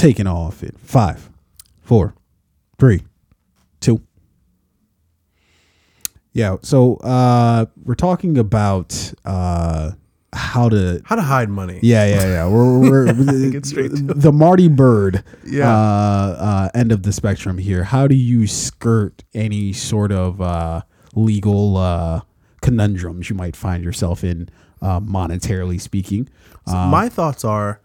taking off in five, four, three, two. Yeah, so uh, we're talking about uh, how to. How to hide money. Yeah, yeah, yeah. We're, we're to the Marty Byrde Yeah. uh, uh, end of the spectrum here. How do you skirt any sort of uh, legal uh, conundrums you might find yourself in, uh, monetarily speaking? So my thoughts are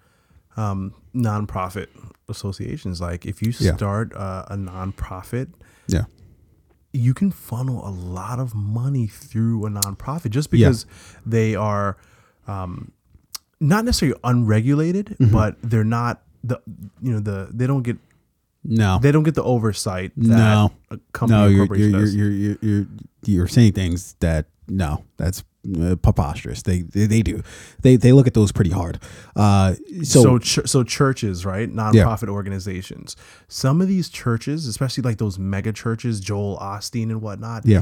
um, nonprofit associations. Like if you Yeah. start uh, a nonprofit, Yeah. you can funnel a lot of money through a nonprofit just Yeah. because they are um, not necessarily unregulated, Mm-hmm. but they're not the you know the they don't get No. they don't get the oversight that No. a company no, you're, you're you're you're you're saying things that no, that's uh, preposterous. They, they they do. They they look at those pretty hard. Uh, so, so ch- so churches right nonprofit organizations some of these churches especially like those mega churches joel osteen and whatnot yeah,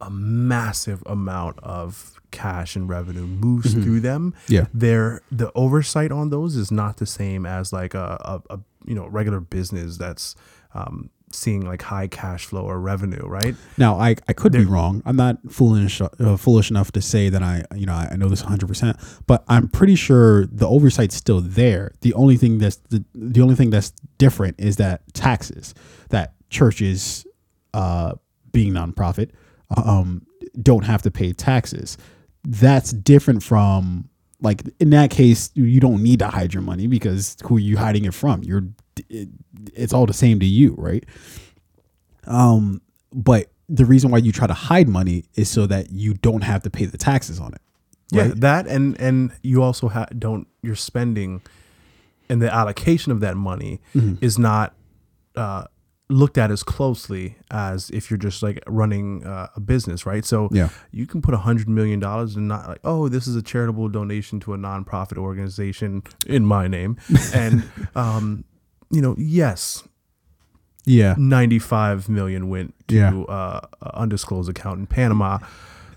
a massive amount of cash and revenue moves through them Mm-hmm. Yeah. their the oversight on those is not the same as like a, a, a you know regular business that's um, seeing like high cash flow or revenue right Now, I, I could be wrong. I'm not foolish uh, foolish enough to say that I you know I know this 100, percent but I'm pretty sure the oversight's still there. The only thing that's the, the only thing that's different is that taxes that churches, uh, being nonprofit, um, don't have to pay taxes. That's different from like in that case you don't need to hide your money because who are you hiding it from? You're it, it's all the same to you, right? Um, but the reason why you try to hide money is so that you don't have to pay the taxes on it. yeah Right. that and and you also ha- don't your spending and the allocation of that money Mm-hmm. is not uh, looked at as closely as if you're just like running uh, a business, right? So Yeah. you can put a hundred million dollars and not like, oh, this is a charitable donation to a nonprofit organization in my name, and um, you know, yes, Yeah. 95 million went to Yeah. uh, undisclosed account in Panama.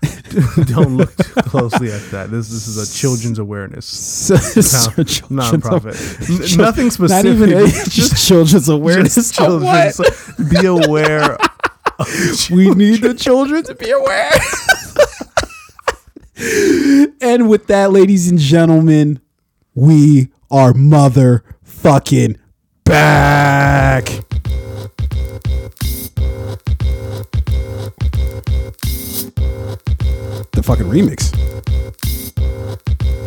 Don't look too closely at that. This this is a children's awareness So, non- children's- nonprofit. N- nothing Not even a, just children's awareness. just children's. Be aware. We need the children to be aware. and with that, ladies and gentlemen, we are motherfucking back. Fucking remix.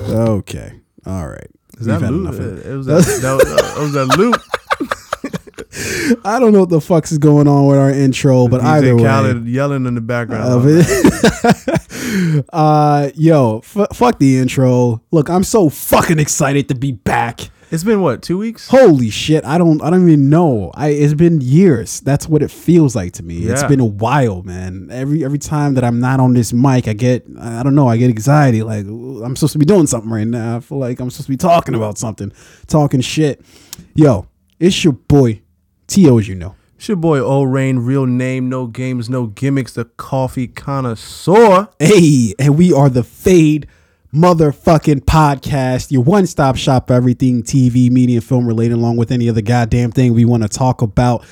Okay. All right. Is that loop? It was that, that, that was that loop. I don't know what the fuck's is going on with our intro, but either way. Khaled yelling in the background. of it. uh, yo, f- fuck the intro. Look, I'm so fucking excited to be back. It's been what two weeks? Holy shit! I don't, I don't even know. I it's been years. That's what it feels like to me. It's been a while, man. Every every time that I'm not on this mic, I get, I don't know, I get anxiety. Like I'm supposed to be doing something right now. I feel like I'm supposed to be talking about something, talking shit. Yo, it's your boy, To, as you know. It's your boy O Rain, real name, no games, no gimmicks, the coffee connoisseur. Hey, and we are the Fade motherfucking podcast, your one stop shop for everything TV, media, and film related, along with any other goddamn thing we want to talk about.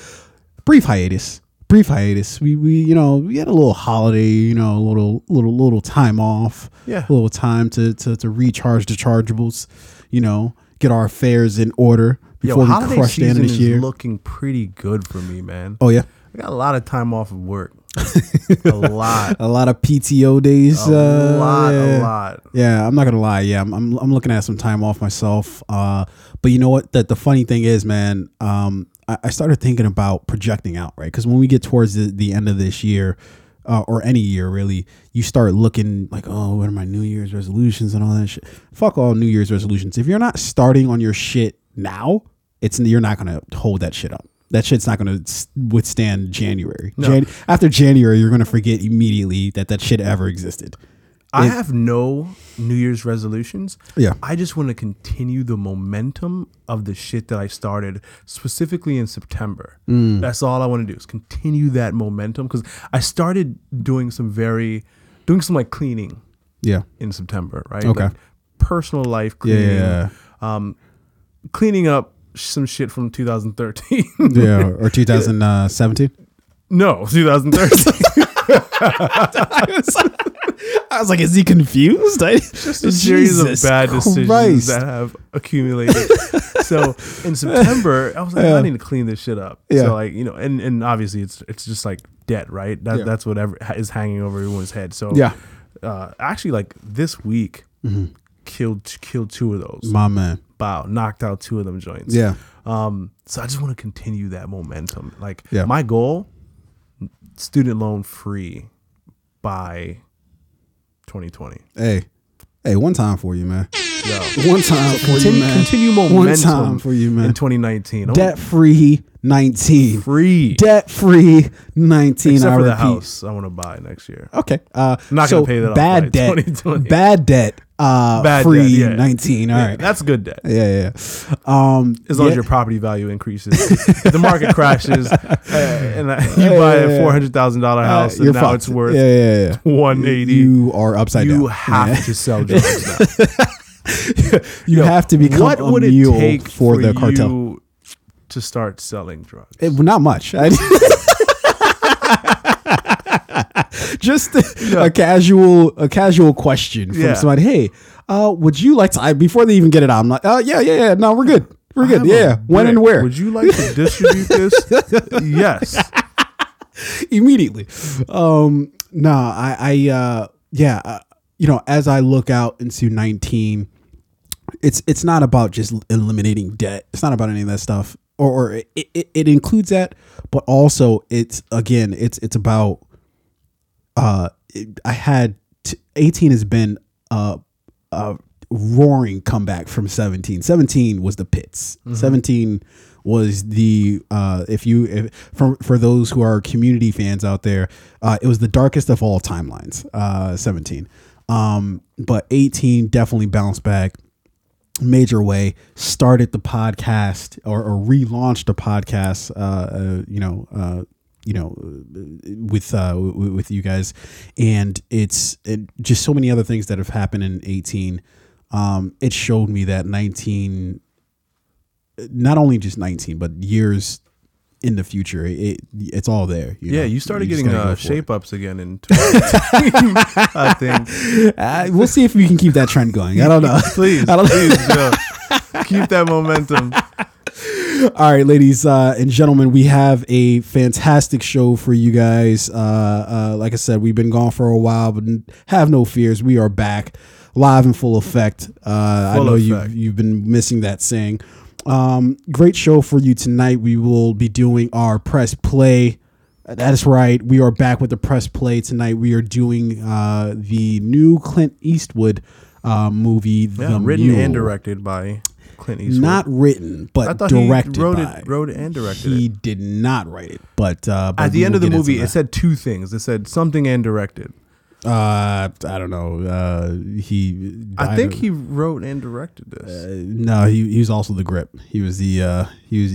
Brief hiatus. Brief hiatus. We we you know we had a little holiday, you know, a little little little time off. Yeah. A little time to to to recharge the chargeables. You know, get our affairs in order Yo, before we crush the end of this is year. looking pretty good for me, man. oh yeah, I got a lot of time off of work. A lot. a lot of PTO days. A uh, lot, yeah. a lot. Yeah, I'm not gonna lie. Yeah, I'm, I'm, I'm looking at some time off myself. Uh, but you know what? The, the funny thing is, man, um, I, I started thinking about projecting out, right? Because when we get towards the, the end of this year, uh, or any year really, you start looking like, oh, what are my New Year's resolutions and all that shit? Fuck all New Year's resolutions. If you're not starting on your shit now, it's you're not gonna hold that shit up. That shit's not gonna withstand January. Jan- after January, you're gonna forget immediately that that shit ever existed. I have no New Year's resolutions. Yeah. I just want to continue the momentum of the shit that I started specifically in September. Mm. That's all I want to do is continue that momentum because I started doing some very, doing some like cleaning Yeah. in September, right? Okay. Like personal life cleaning, yeah, um, cleaning up some shit from 2013. yeah, or 2017. no, 2013. I was like, is he confused? I, Just a series of bad decisions Christ. that have accumulated. so in September, I was like, Yeah. I need to clean this shit up. Yeah. So like you know, and and obviously it's it's just like debt, right? That Yeah. that's what ever, is hanging over everyone's head. So Yeah. uh, actually, like this week, Mm-hmm. Killed killed two of those. My man. Wow, knocked out two of them joints. Yeah. Um, so I just want to continue that momentum. Like Yeah. my goal, student loan free by 2020. Hey. Hey, one time for you, man. Yo. One time for Continue, you, man. continue One time for you, man. in 2019. Debt free 19. free. Debt free 19. Except I for the house I want to buy next year. Okay. Uh, I'm not so gonna pay that off bad debt. Bad debt. Uh, Bad free debt, yeah. 19. All Yeah, right. That's good debt. Yeah, yeah. Um, As long yeah. as your property value increases, if the market crashes, uh, and uh, you buy a four hundred thousand dollar Uh, house, and now fucked. it's worth yeah, yeah, yeah. one eighty. You are upside You down. You have to sell drugs now. You Yo, have to become what would it take for, the cartel. to start selling drugs? It- not much. I- Just a casual, a casual question from Yeah. somebody. Hey, uh, would you like to? I, before they even get it out, I'm like, uh, yeah, yeah, yeah. No, we're good. We're good. Yeah. When and where? Would you like to distribute this? yes. immediately. Um, no, I, I, uh, yeah, uh, you know, as I look out into 19, it's it's not about just eliminating debt. It's not about any of that stuff, or, or it, it, it includes that, but also it's again, it's it's about. Uh, I had t- 18 has been a, a roaring comeback from 17. 17 was the pits. 17 was the uh, if you if, for for those who are community fans out there, uh, it was the darkest of all timelines. Uh, 17, um, but 18 definitely bounced back major way started the podcast or, or relaunched the podcast uh, uh you know uh you know with uh with you guys and it's it, just so many other things that have happened in 18 um it showed me that 19 not only just 19 but years in the future it it's all there you Yeah, know? you started just getting go uh, it. shape ups again in 2018, I think. uh, we'll see if we can keep that trend going i don't know Please, I don't- please, Joe. Keep that momentum. All right, ladies uh, and gentlemen, we have a fantastic show for you guys. Uh, uh, like I said, we've been gone for a while, but have no fears. We are back, live in full effect. Uh, I know effect. you've you've been missing that saying. Um, great show for you tonight. We will be doing our press play. That is right. We are back with the press play tonight. We are doing uh, the new Clint Eastwood uh, movie, Yeah, The written Mule. and directed by Clint Eastwood. Not written, I but thought directed he wrote by. it, wrote it and directed he it. did not write it, but uh, but At we the end will of the get into movie, it that. said two things. It said something and directed. uh, I don't know. Uh, he, I think he wrote and directed this. Uh, no, he he was also the grip. He was the uh, he was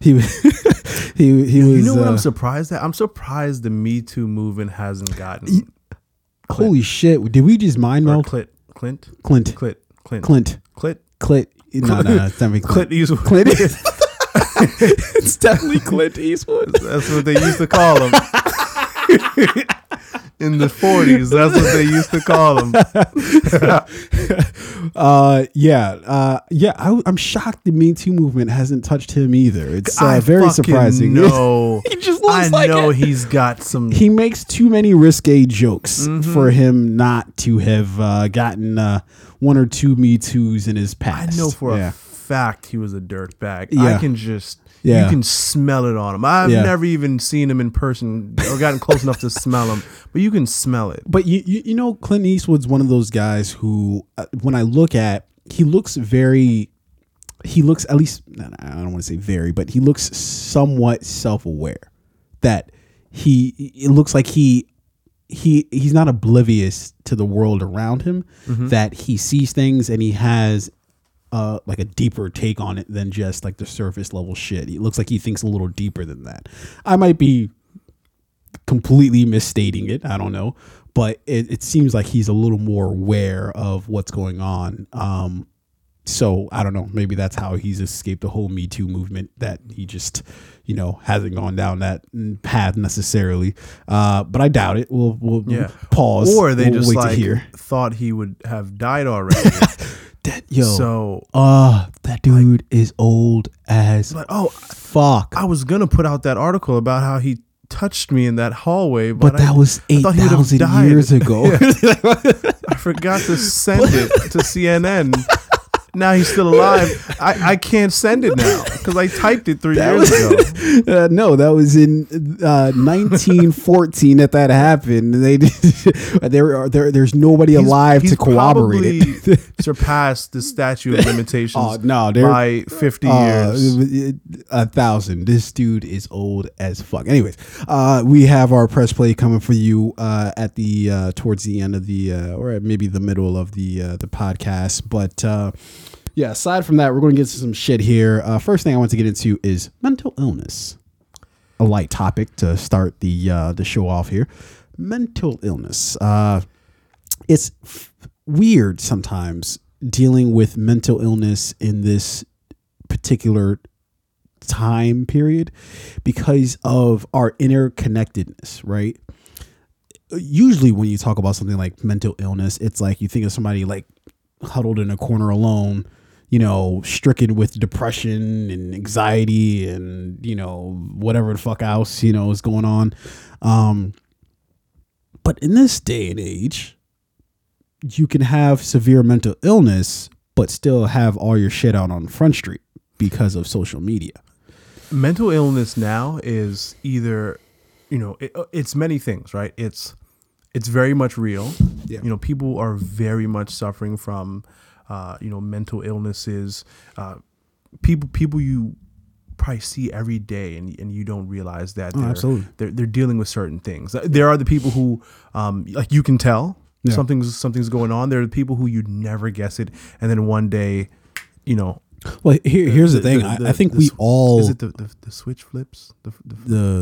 he was he he was. you know what uh, I'm surprised at? I'm surprised the Me Too movement hasn't gotten holy shit! Did we just mind or meld Clint, Clint, Clint Clint, Clint, Clint Clint, Clint? No, no, no, it's definitely Clint Clint. Eastwood. Clint. it's definitely Clint Eastwood. That's what they used to call him. In the 40s, that's what they used to call him. Uh, yeah, uh, yeah. I, I'm shocked the Me Too movement hasn't touched him either. It's uh, very surprising. know. He just looks I like know it. he's got some. he makes too many risque jokes Mm-hmm. for him not to have uh, gotten uh, one or two Me Too's in his past. I know for yeah. a fact he was a dirtbag. Yeah. I can just. Yeah. You can smell it on him. I've Yeah. never even seen him in person or gotten close enough to smell him, but you can smell it. But you, you, you know, Clint Eastwood's one of those guys who, uh, when I look at, he looks very. He looks at least. I don't want to say very, but he looks somewhat self-aware. That he, it looks like he he he's not oblivious to the world around him that he sees things and he has uh like a deeper take on it than just like the surface level shit. It looks like he thinks a little deeper than that. I might be completely misstating it. I don't know, but it, it seems like he's a little more aware of what's going on. Um, so I don't know. Maybe that's how he's escaped the whole Me Too movement. That he just, you know, hasn't gone down that path necessarily. Uh, but I doubt it. We'll we'll Yeah. pause. Or they We'll just wait like to hear. thought he would have died already. That, yo, so uh, that dude is old as like, oh, fuck. I was gonna put out that article about how he touched me in that hallway, but, but that I, was eight thought he would have thousand years ago. I forgot to send it to CNN. Now he's still alive. I, I can't send it now because I typed it three years ago. uh, no, that was in uh, 1914 that that happened. They there, are there there's nobody He's- alive he's to corroborate it. surpassed the statute of limitations Oh no, by 50 uh, years. a thousand. This dude is old as fuck. Anyways, uh, we have our press play coming for you uh, at the uh, towards the end of the uh, or maybe the middle of the uh, the podcast. But uh, yeah, aside from that, we're going to get to some shit here. Uh, first thing I want to get into is mental illness. A light topic to start the uh, the show off here. Mental illness. Uh, it's f- weird sometimes dealing with mental illness in this particular time period because of our interconnectedness, right? Usually, when you talk about something like mental illness, it's like you think of somebody like huddled in a corner alone, you know, stricken with depression and anxiety and, you know, whatever the fuck else, you know, is going on. Um, but in this day and age, you can have severe mental illness, but still have all your shit out on Front Street because of social media. mental illness now is either you know it, it's many things right it's it's very much real Yeah. you know people are very much suffering from uh, you know mental illnesses uh, people people you probably see every day and, and you don't realize that they're, Oh, absolutely. they're they're dealing with certain things there are the people who um, like you can tell Yeah. something's something's going on there are the people who you'd never guess it and then one day you know Well, here, here's the, thing. I, I think the we all is it the, the, the switch flips the, the,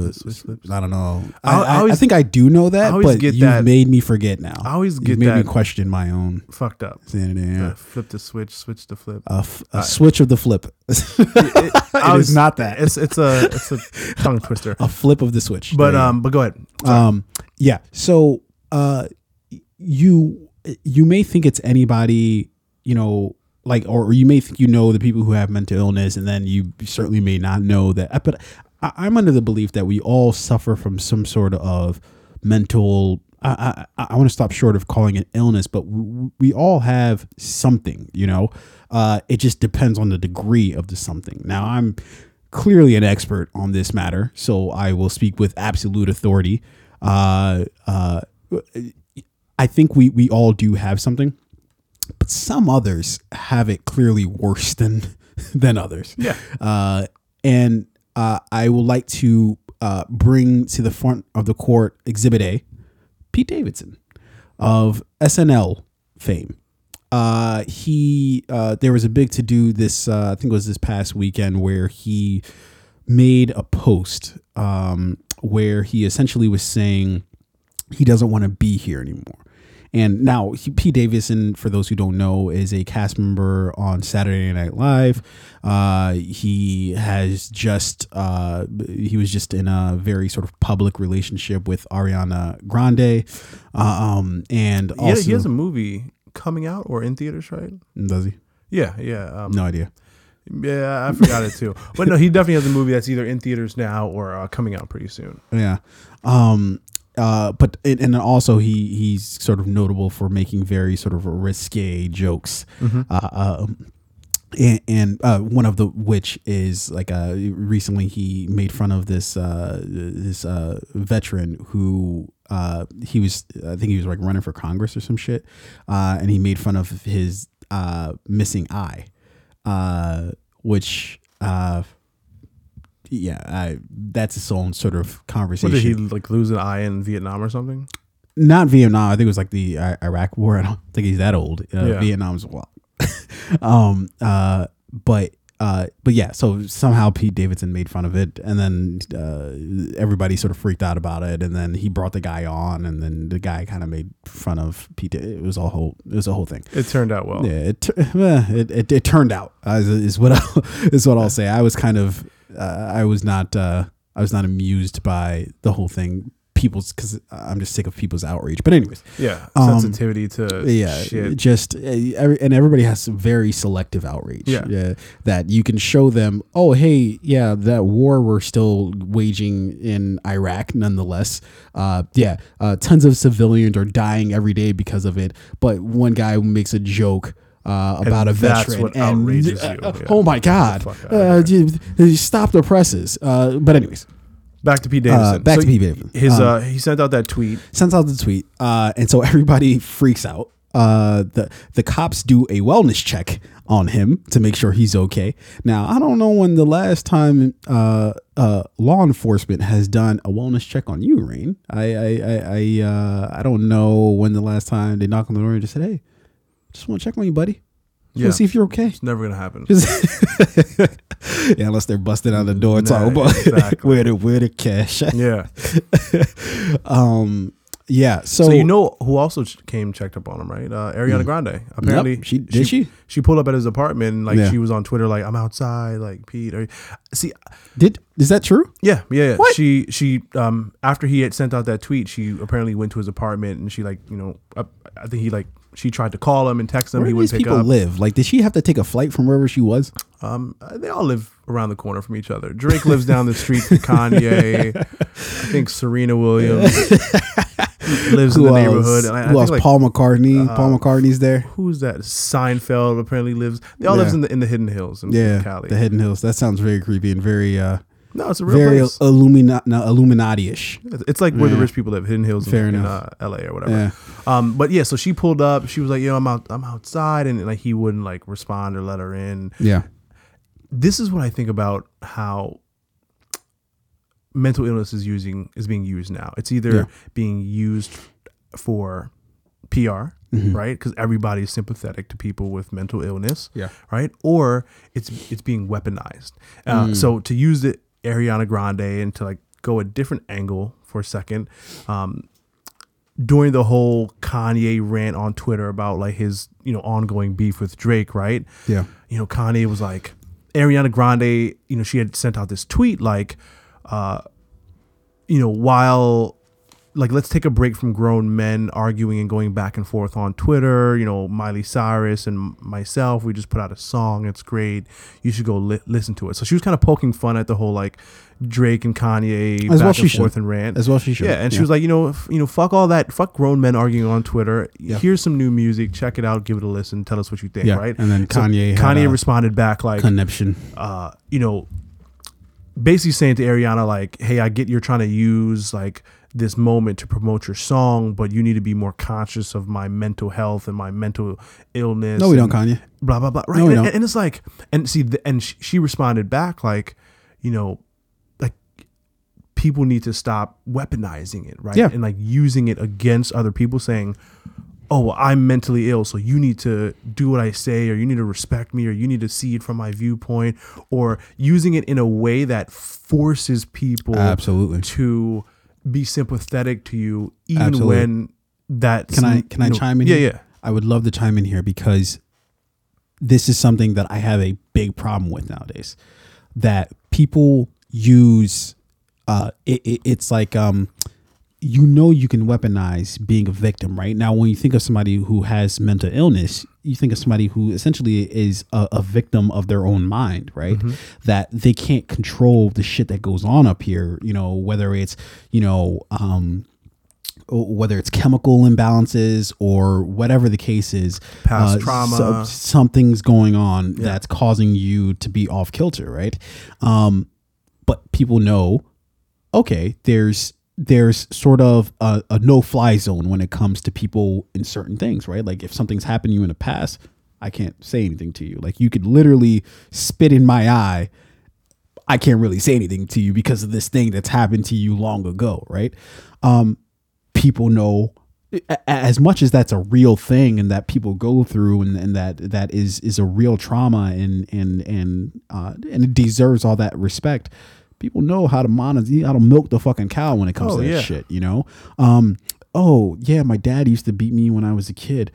the, switch flips I don't know. I- I, I I, think I do know that, I always but get you that- made me forget now. I always get you made me question my own fucked up. Yeah. flip the switch switch the flip A, f- a switch of the flip. It- I It was- not that. it's it's a it's a tongue twister a flip of the switch. but um but go ahead Um, yeah. So, uh, you you may think it's anybody, you know, like, or you may think you know the people who have mental illness, and then you certainly may not know that. But I, I'm under the belief that we all suffer from some sort of mental. I, I, I want to stop short of calling it illness, but we, we all have something, you know. Uh, it just depends on the degree of the something. Now, I'm clearly an expert on this matter, so I will speak with absolute authority. Uh, uh, I think we we all do have something, but some others have it clearly worse than than others. Yeah. Uh, and uh, I would like to uh, bring to the front of the court Exhibit A, Pete Davidson of SNL fame. Uh, he uh, there was a big to do this. Uh, I think it was this past weekend where he made a post um, where he essentially was saying he doesn't want to be here anymore. And now, he, Pete Davidson, for those who don't know, is a cast member on Saturday Night Live. Uh, he has just uh, he was just in a very sort of public relationship with Ariana Grande, um, and he, also he has a movie coming out or in theaters right does he? yeah yeah um, No idea. yeah I forgot it too but no he definitely has a movie that's either in theaters now or uh, coming out pretty soon Yeah. Um uh but and and also he he's sort of notable for making very sort of risque jokes. Uh, um and, and uh, one of the which is like uh recently he made fun of this uh this uh veteran who uh he was I think he was like running for Congress or some shit uh and he made fun of his uh missing eye uh which uh yeah, I, that's its own sort of what conversation. did he like lose an eye in Vietnam or something Not Vietnam. I think it was like the uh, Iraq War. I don't think he's that old. Uh, Yeah. Vietnam's well. um. Uh. But uh, but yeah, so somehow Pete Davidson made fun of it, and then uh, everybody sort of freaked out about it, and then he brought the guy on, and then the guy kind of made fun of Pete. It was a whole, it was a whole thing. It turned out well. Yeah, it eh, it, it, it turned out uh, is, is what I, is what I'll say. I was kind of, uh, I was not, uh, I was not amused by the whole thing. People's because I'm just sick of people's outrage. But anyways, Yeah, Um, sensitivity to yeah shit. just uh, every, and everybody has some very selective outrage Yeah. that you can show them oh hey yeah that war we're still waging in iraq nonetheless uh yeah uh, tons of civilians are dying every day because of it but one guy makes a joke uh, about a that's veteran what and outrages uh, you. uh, Yeah. oh my god the uh, dude, stop the presses uh, but anyways Back to Pete Davidson. uh, back So to Pete Davidson. His Um, uh, he sent out that tweet. sends out the tweet, uh, and so everybody freaks out. Uh, the the cops do a wellness check on him to make sure he's okay. Now, I don't know when the last time uh, uh, law enforcement has done a wellness check on you, Rain. I I I I, uh, I don't know when the last time they knocked on the door and just said, "Hey, just want to check on you, buddy. Just Yeah. want to see if you're okay." It's never gonna happen. yeah, unless they're busting out the door Nah, talking about exactly. where the where the cash. yeah. um, yeah. So, So you know who also came checked up on him, right? Uh, Ariana Grande. Apparently, Hmm. she- did she? She pulled up at his apartment. Like Yeah. she was on Twitter, like I'm outside. Like Pete, are, see, did is that true? yeah, yeah. yeah. What? She she um after he had sent out that tweet, she apparently went to his apartment and she like you know I, I think he like she tried to call him and text him. Where he do wouldn't these pick people up. live? Like, did she have to take a flight from wherever she was? Um, they all live around the corner from each other. Drake lives down the street from Kanye. I think Serena Williams lives in the else? neighborhood. And I, I Who think else? like Paul McCartney. Paul McCartney's there. who's that? Seinfeld apparently lives. They all lives in the in the Hidden Hills in, Yeah, in Cali. the Hidden Hills. That sounds very creepy and very, uh, no, it's a real very place. Illumina- no, Illuminati-ish. It's like where the rich people live, Hidden Hills Fair in, in uh, L.A. or whatever. Yeah. Um, but yeah, so she pulled up. She was like, "Yo, I'm out. I'm outside," and like he wouldn't like respond or let her in. Yeah. this is what I think about how mental illness is using is being used now. It's either Yeah. being used for PR, Mm-hmm. right? Because everybody's sympathetic to people with mental illness, Yeah. right? Or it's it's being weaponized. Uh, Mm. So to use the Ariana Grande and to like go a different angle for a second, um, during the whole Kanye rant on Twitter about like his you know ongoing beef with Drake, right? Yeah. you know, Kanye was like, Ariana Grande, you know, she had sent out this tweet like, uh, you know, while like let's take a break from grown men arguing and going back and forth on Twitter. You know, Miley Cyrus and myself, we just put out a song. It's great. You should go li- listen to it. So she was kind of poking fun at the whole like Drake and Kanye As back well and she should. forth and rant. As well she should. Yeah, and she was like, you know, f- you know, fuck all that, fuck grown men arguing on Twitter. Yeah. Here's some new music. Check it out. Give it a listen. Tell us what you think. Yeah, Right. and then Kanye had Kanye responded back like, conniption. uh, you know, basically saying to Ariana like, "Hey, I get you're trying to use like this moment to promote your song, but you need to be more conscious of my mental health and my mental illness." No, we don't, Kanye. Blah blah blah. Right, No, we and, don't. and it's like, and see, the, and she, she responded back like, you know, like people need to stop weaponizing it, right? Yeah. And like using it against other people, saying, "Oh, well, I'm mentally ill, so you need to do what I say, or you need to respect me, or you need to see it from my viewpoint," or using it in a way that forces people Absolutely. to be sympathetic to you, even Absolutely. when that Can I can I chime in? Yeah, here? yeah. I would love to chime in here because this is something that I have a big problem with nowadays. That people use, uh, it, it, it's like um, you know you can weaponize being a victim, right? Now, when you think of somebody who has mental illness, you think of somebody who essentially is a, a victim of their own mind, right? That they can't control the shit that goes on up here, you know, whether it's, you know, um, whether it's chemical imbalances or whatever the case is, Past uh, trauma. so- something's going on that's causing you to be off kilter, right? Um, but people know, okay, there's there's sort of a, a no fly zone when it comes to people in certain things, right? Like if something's happened to you in the past, I can't say anything to you. Like you could literally spit in my eye. I can't really say anything to you because of this thing that's happened to you long ago, right? Um, people know as much as that's a real thing and that people go through and, and that that is is a real trauma and and and uh, and it deserves all that respect. People know how to monitor, how to milk the fucking cow when it comes Oh, to that yeah. shit. You know, um, oh yeah, my dad used to beat me when I was a kid.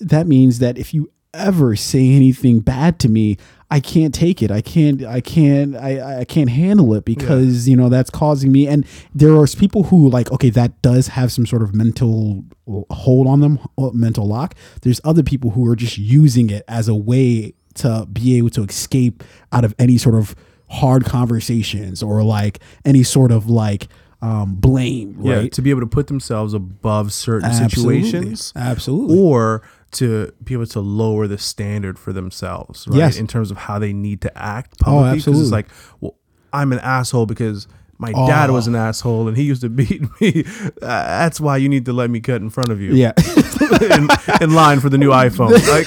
That means that if you ever say anything bad to me, I can't take it. I can't. I can't. I, I can't handle it because you know that's causing me. And there are people who like okay, that does have some sort of mental hold on them, uh, mental lock. There's other people who are just using it as a way to be able to escape out of any sort of hard conversations or like any sort of like um, blame. Yeah, Right. to be able to put themselves above certain Absolutely. situations, Absolutely. or to be able to lower the standard for themselves, right? Yes. In terms of how they need to act publicly. 'Cause absolutely. it's like, well, I'm an asshole because my dad Oh. was an asshole and he used to beat me. Uh, that's why you need to let me cut in front of you. yeah. in, in line for the new iPhone. Like,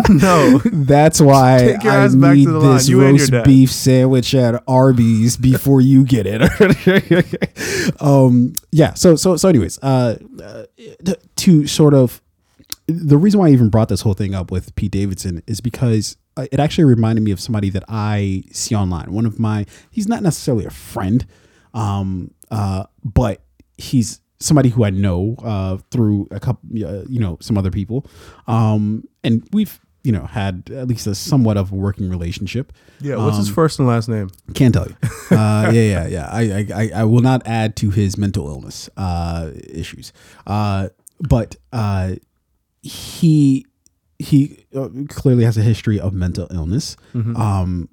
no. That's why Take your I ass back to need the line. this You and your roast dad. beef sandwich at Arby's before you get it. um, yeah. So so so. Anyways, uh, uh, to sort of the reason why I even brought this whole thing up with Pete Davidson is because uh, it actually reminded me of somebody that I see online. One of my he's not necessarily a friend, um, uh, but he's somebody who I know uh, through a couple, uh, you know, some other people, um, and we've you know had at least a somewhat of a working relationship. Yeah. What's Um, his first and last name? Can't tell you. Uh, yeah, yeah, yeah. I, I, I, will not add to his mental illness uh, issues. Uh, but uh, he he clearly has a history of mental illness. Um,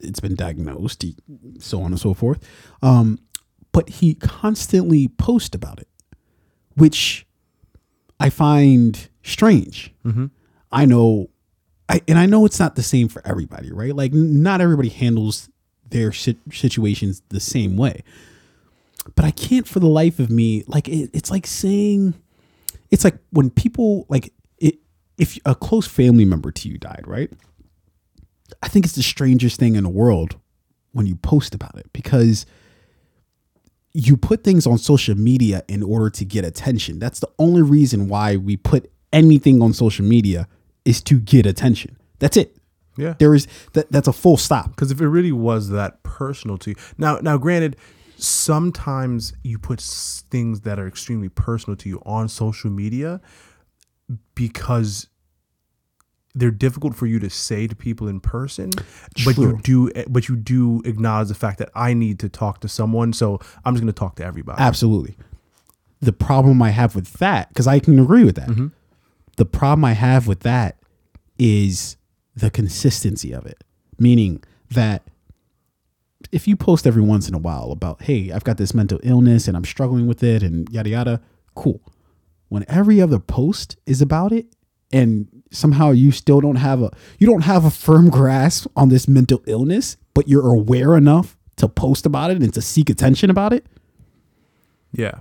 it's been diagnosed, so on and so forth. Um, but he constantly posts about it, which I find strange. Mm-hmm. I know, I and I know it's not the same for everybody, right? Like not everybody handles their sit- situations the same way. But I can't for the life of me, like it, it's like saying, it's like when people like it, if a close family member to you died, right? I think it's the strangest thing in the world when you post about it because you put things on social media in order to get attention. That's the only reason why we put anything on social media is to get attention. That's it. Yeah. There is that that's a full stop. Because if it really was that personal to you, now, now, granted, sometimes you put things that are extremely personal to you on social media because they're difficult for you to say to people in person, but you do, but you do acknowledge the fact that I need to talk to someone, so I'm just going to talk to everybody. Absolutely. The problem I have with that, because I can agree with that. Mm-hmm. The problem I have with that is the consistency of it. Meaning that if you post every once in a while about, hey, I've got this mental illness and I'm struggling with it and yada yada, cool. When every other post is about it and somehow you still don't have a you don't have a firm grasp on this mental illness, but you're aware enough to post about it and to seek attention about it, Yeah,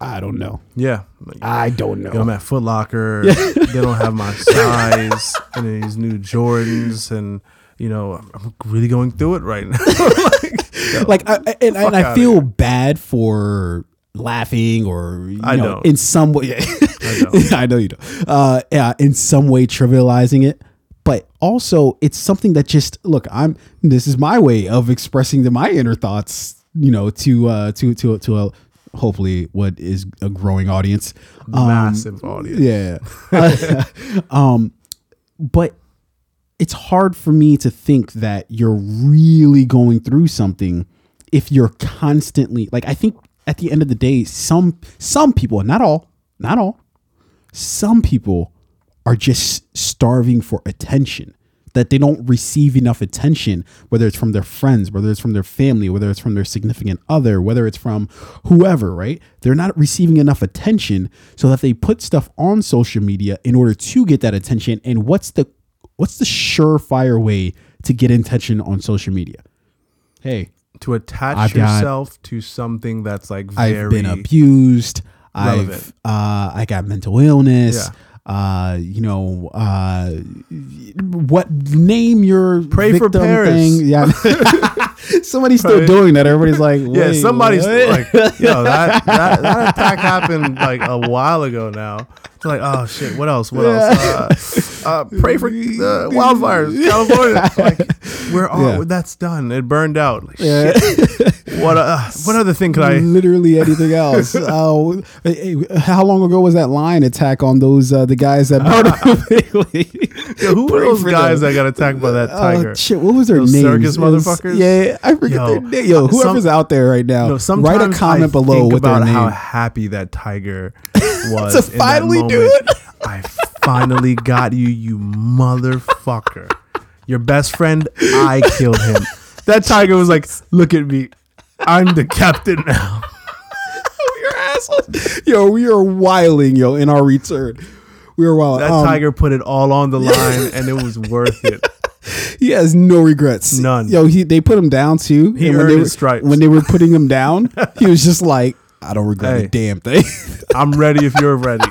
I don't know. yeah. I don't know. Yo, I'm at Foot Locker. they don't have my size and these new Jordans, and you know, I'm really going through it right now. like, I, I- and, and I feel bad for laughing or you I know, don't. in some way. I know. I know you do. Uh, yeah, in some way trivializing it, but also it's something that just look. I'm. This is my way of expressing the, my inner thoughts. You know, to uh, to to to a hopefully what is a growing audience. Um, Massive audience. Yeah. um, but it's hard for me to think that you're really going through something if you're constantly like I think at the end of the day some some people not all not all some people are just starving for attention that they don't receive enough attention whether it's from their friends whether it's from their family whether it's from their significant other whether it's from whoever right? They're not receiving enough attention so that they put stuff on social media in order to get that attention. And what's the what's the surefire way to get attention on social media? Hey To attach I've got- yourself to something that's like very I've been abused. I've uh, I got mental illness. Yeah. Uh, you know, uh, what name your Pray for victim Paris. thing? Yeah, somebody's still doing that. Everybody's like, Yeah, somebody's like, yo, that, that that attack happened like a while ago now. It's like, oh shit, what else? What else? Uh, uh, pray for uh, wildfires, California. Like, we're all Yeah. that's done. It burned out. Like, Yeah. shit. What uh, what other thing could I? literally anything else. Oh, how long ago was that lion attack on those uh, the guys that? Yo, who were those guys them. that got attacked by that Oh, tiger? shit, what was their name? circus was- motherfuckers? Yeah, I forget Yo, their name. Yo, some- whoever's out there right now, No, write a comment I below with their about how happy that tiger was To finally do it. I finally got you, you motherfucker. Your best friend, I killed him. That tiger was like, "Look at me, I'm the captain now." You're assholes. Yo, we are wiling, yo, in our return. We are wild. That Um, tiger put it all on the line, and it was worth it. He has no regrets. None. Yo, he they put him down too. He and when earned they his were, stripes. When they were putting him down, he was just like, I don't regret Hey. a damn thing. I'm ready if you're ready.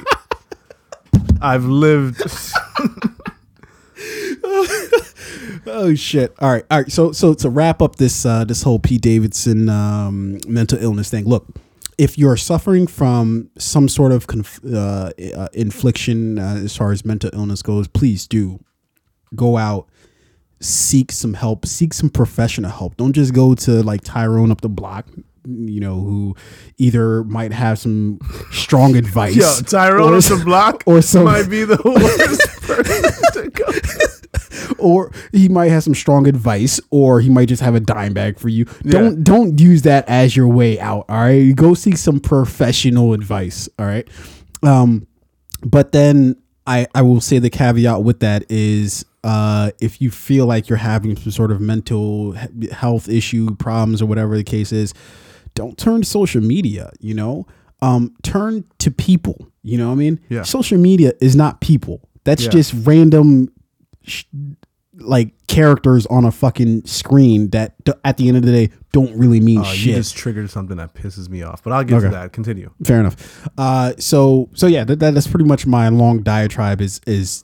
I've lived. oh shit. All right. All right. So so to wrap up this uh this whole Pete Davidson um mental illness thing. Look, if you're suffering from some sort of conf- uh, uh, infliction uh, as far as mental illness goes, please do go out seek some help seek some professional help don't just go to like tyrone up the block you know who either might have some strong advice Yo, Tyrone or the block or some- might be the worst person to go. or he might have some strong advice or he might just have a dime bag for you. Don't don't use that as your way out all right? Go seek some professional advice all right? Um but then i i will say the caveat with that is uh if you feel like you're having some sort of mental health issue problems or whatever the case is don't turn to social media you know um turn to people you know what i mean Yeah. social media is not people that's Yeah. just random sh- like characters on a fucking screen that d- at the end of the day don't really mean Uh, shit. you just triggered something that pisses me off, but I'll get to that. Continue. Fair enough. Uh, so so yeah, that, that, that's pretty much my long diatribe. Is is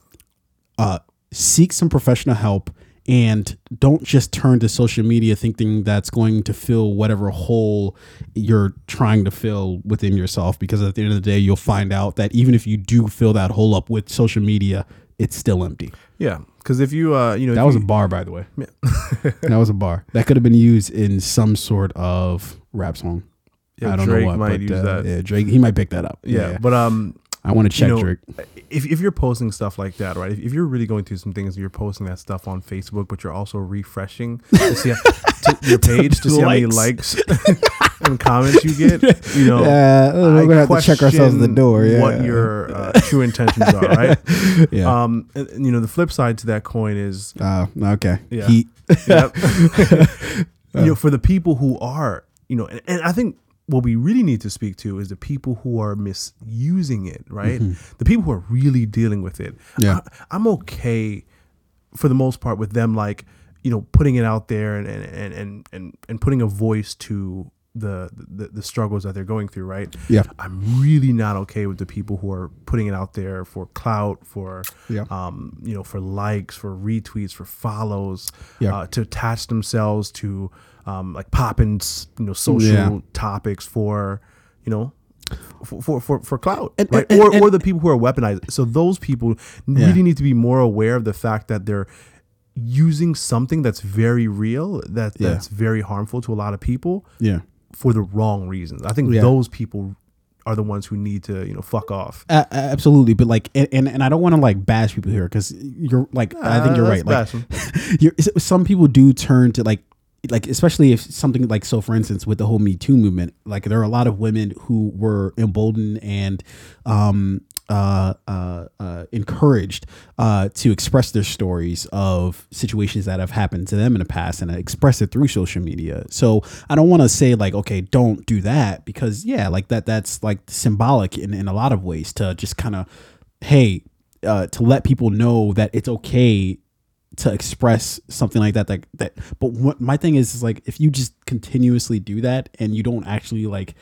uh, seek some professional help and don't just turn to social media thinking that's going to fill whatever hole you're trying to fill within yourself. Because at the end of the day, you'll find out that even if you do fill that hole up with social media, it's still empty. Yeah, because if you, uh, you know, That was a bar, by the way. yeah. that was a bar. That could have been used in some sort of rap song. Yeah, I don't Drake know what, might but use uh, that. Yeah, Drake. He might pick that up. yeah, but um, I want to check you know, Drake. if, if you're posting stuff like that, right? If, if you're really going through some things, you're posting that stuff on Facebook, but you're also refreshing to see to your page to see how many likes and comments you get. You know, Yeah, we're gonna have to check ourselves at the door. Yeah, what your uh, true intentions are, right? yeah. Um, and, and, you know, the flip side to that coin is uh, okay. yeah. Heat. Yep. you know, for the people who are, you know, and, and I think what we really need to speak to is the people who are misusing it, right? The people who are really dealing with it. Yeah. I, am okay for the most part with them, like, you know, putting it out there and and and and and, and putting a voice to the, the the struggles that they're going through, right? Yeah. I'm really not okay with the people who are putting it out there for clout, for Yeah. um, you know, for likes, for retweets, for follows, Yeah. uh, to attach themselves to um, like popping, you know, social Yeah. topics for, you know, for for for, for clout, And- right? and- or and- or the people who are weaponized. So those people Yeah. really need to be more aware of the fact that they're using something that's very real, that Yeah. that's very harmful to a lot of people Yeah. for the wrong reasons. I think Yeah. those people are the ones who need to, you know, fuck off. A- absolutely, but like, and and, and I don't want to like bash people here because you're like, I think you're Uh, right. Like, let's bash 'em. you're, some people do turn to like like especially if something like so for instance with the whole me too movement like there are a lot of women who were emboldened and um uh, uh, uh, encouraged uh, to express their stories of situations that have happened to them in the past and express it through social media. So I don't want to say like, okay, don't do that because yeah, like that that's like symbolic in, in a lot of ways to just kind of, hey, uh, to let people know that it's okay to express something like that that that but what my thing is is like if you just continuously do that and you don't actually like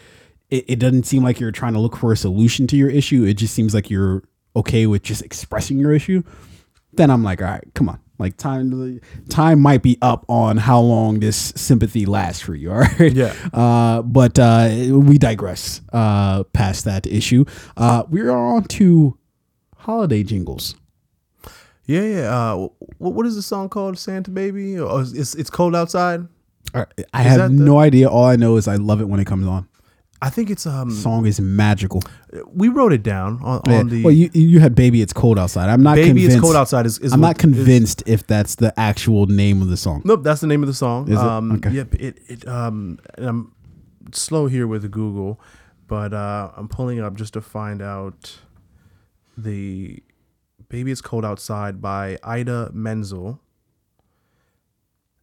it, it doesn't seem like you're trying to look for a solution to your issue it just seems like you're okay with just expressing your issue then i'm like all right come on Like time, time might be up on how long this sympathy lasts for you. All right. Yeah. Uh, but uh, we digress. Uh, past that issue, uh, we are on to holiday jingles. Yeah, yeah. Uh, what, what is the song called? Santa Baby? Oh, it's, it's, it's cold outside. I have the- no idea. All I know is I love it when it comes on. I think it's um. Song is magical. We wrote it down on, Yeah. on the well, you you had "Baby It's Cold Outside." I'm not Baby convinced. It's Cold Outside. Is, is I'm what- not convinced if that's the actual name of the song. Nope, that's the name of the song. Is it? Um, Okay. Yep. It it um. And I'm slow here with Google, but uh, I'm pulling up just to find out the "Baby It's Cold Outside" by Idina Menzel.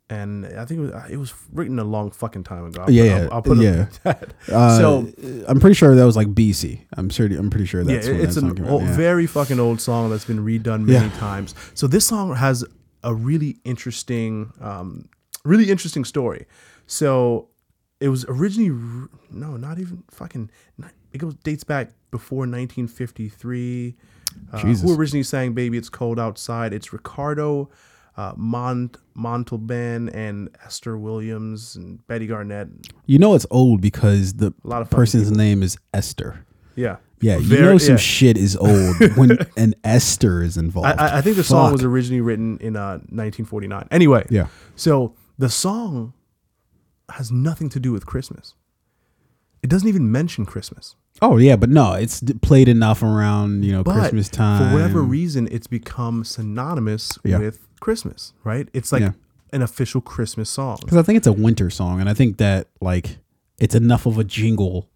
And I think it was, it was written a long fucking time ago. I'll Yeah, put, yeah, I'll, I'll put yeah. Uh, So- I'm pretty sure that was like BC. I'm sure. I'm pretty sure that's when it's an old, Yeah. very fucking old song that's been redone many Yeah. times. So this song has a really interesting, um, really interesting story. So it was originally no, not even fucking. It goes dates back before 1953. Uh, who originally sang "Baby It's Cold Outside"? It's Ricardo. Uh, Mont Montalban and Esther Williams and Betty Garrett. You know it's old because the A lot of person's name is Esther. Yeah, Yeah, you Very- know some yeah. shit is old when an Esther is involved. I, I- think the song was originally written in uh, 1949. Anyway, Yeah. So the song has nothing to do with Christmas. It doesn't even mention Christmas. Oh yeah, but no, it's played enough around you know But Christmas time for whatever reason, it's become synonymous Yeah. with Christmas. Right? It's like Yeah. an official Christmas song. Because I think it's a winter song, and I think that like it's enough of a jingle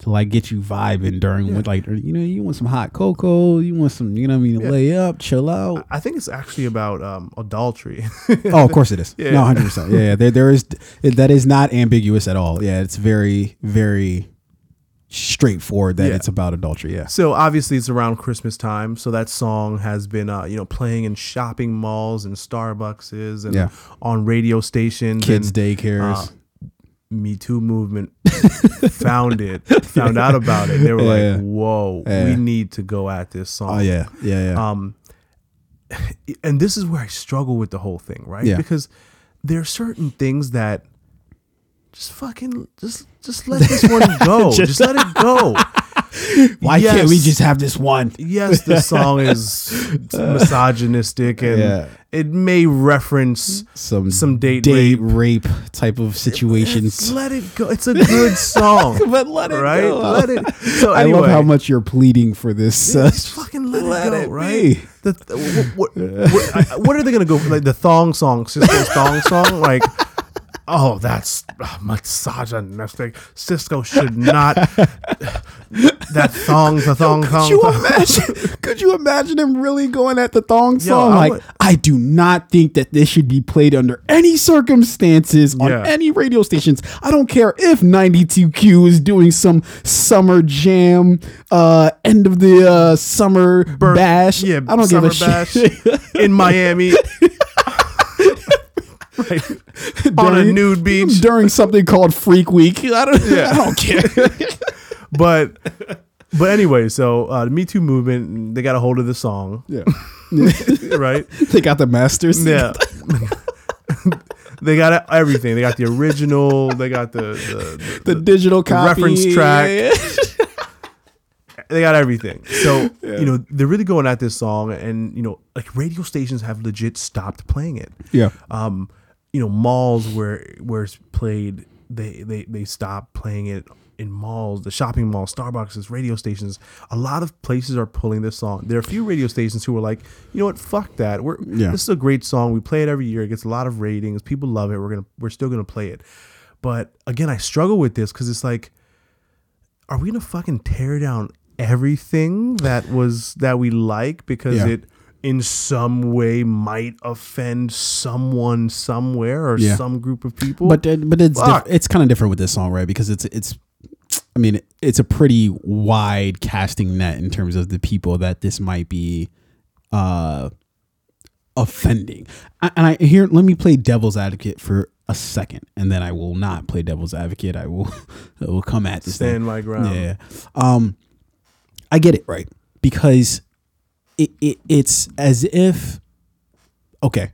to like get you vibing during with like you know you want some hot cocoa, you want some you know what I mean lay up, chill out. I think it's actually about um, adultery. oh, of course it is. Yeah. No, hundred percent. Yeah, yeah. There, there is that is not ambiguous at all. Yeah, it's very, very straightforward that Yeah. it's about adultery. Yeah. So obviously it's around Christmas time. So that song has been, uh, you know, playing in shopping malls and Starbuckses and Yeah. on radio stations. Kids' and, daycares. uh, Me Too movement found it, found out about it. They were Yeah, like, "Whoa, we need to go at this song." oh yeah, yeah, yeah. Um, and this is where I struggle with the whole thing, right? Yeah. Because there are certain things that just fucking just just let this one go. just, let it go. Why can't we just have this one? Yes, the song is misogynistic and Yeah. it may reference Some Some date date rape, type of situations. let it go. It's a good song. but let it right? go. Let it. So I love how much you're pleading for this. Uh, just fucking let, let it go, it right? The, what, what, what, what are they gonna go for? Like the thong song, Sisqó's thong song, like. Oh, that's uh, misogynistic. Sisqó should not. that thong, the thong, song. could thong. you thong. imagine? Could you imagine him really going at the thong song? I like, would- I do not think that this should be played under any circumstances on Yeah. any radio stations. I don't care if 92Q is doing some summer jam, uh, end of the uh, summer bash. Yeah, I don't summer give a bash shit. in Miami. right. On a During- nude beach. during something called Freak Week. I don't, Yeah. I don't care. But but anyway, so uh, the Me Too movement, they got a hold of the song, yeah. right? they got the masters. Yeah. they got everything. They got the original. They got the the, The digital copy. reference track. Yeah, yeah. they got everything. So you know they're really going at this song, and you know like radio stations have legit stopped playing it. Yeah. um, you know, malls where where it's played, they they they stop playing it in malls, the shopping malls, Starbucks, radio stations. A lot of places are pulling this song. There are a few radio stations who are like, you know what, fuck that. We're Yeah. this is a great song. We play it every year. It gets a lot of ratings. People love it. We're gonna we're still gonna play it. But again, I struggle with this because it's like, are we gonna fucking tear down everything that was that we like because Yeah. it in some way might offend someone somewhere or Yeah. some group of people? But uh, but it's diff- it's kind of different with this song, right? Because it's it's I mean it's a pretty wide casting net in terms of the people that this might be uh offending. And I here let me play devil's advocate for a second, and then I will not play devil's advocate. I will I will come at this thing. stand my ground. Yeah. Um, I get it, right? Because it, it it's as if okay,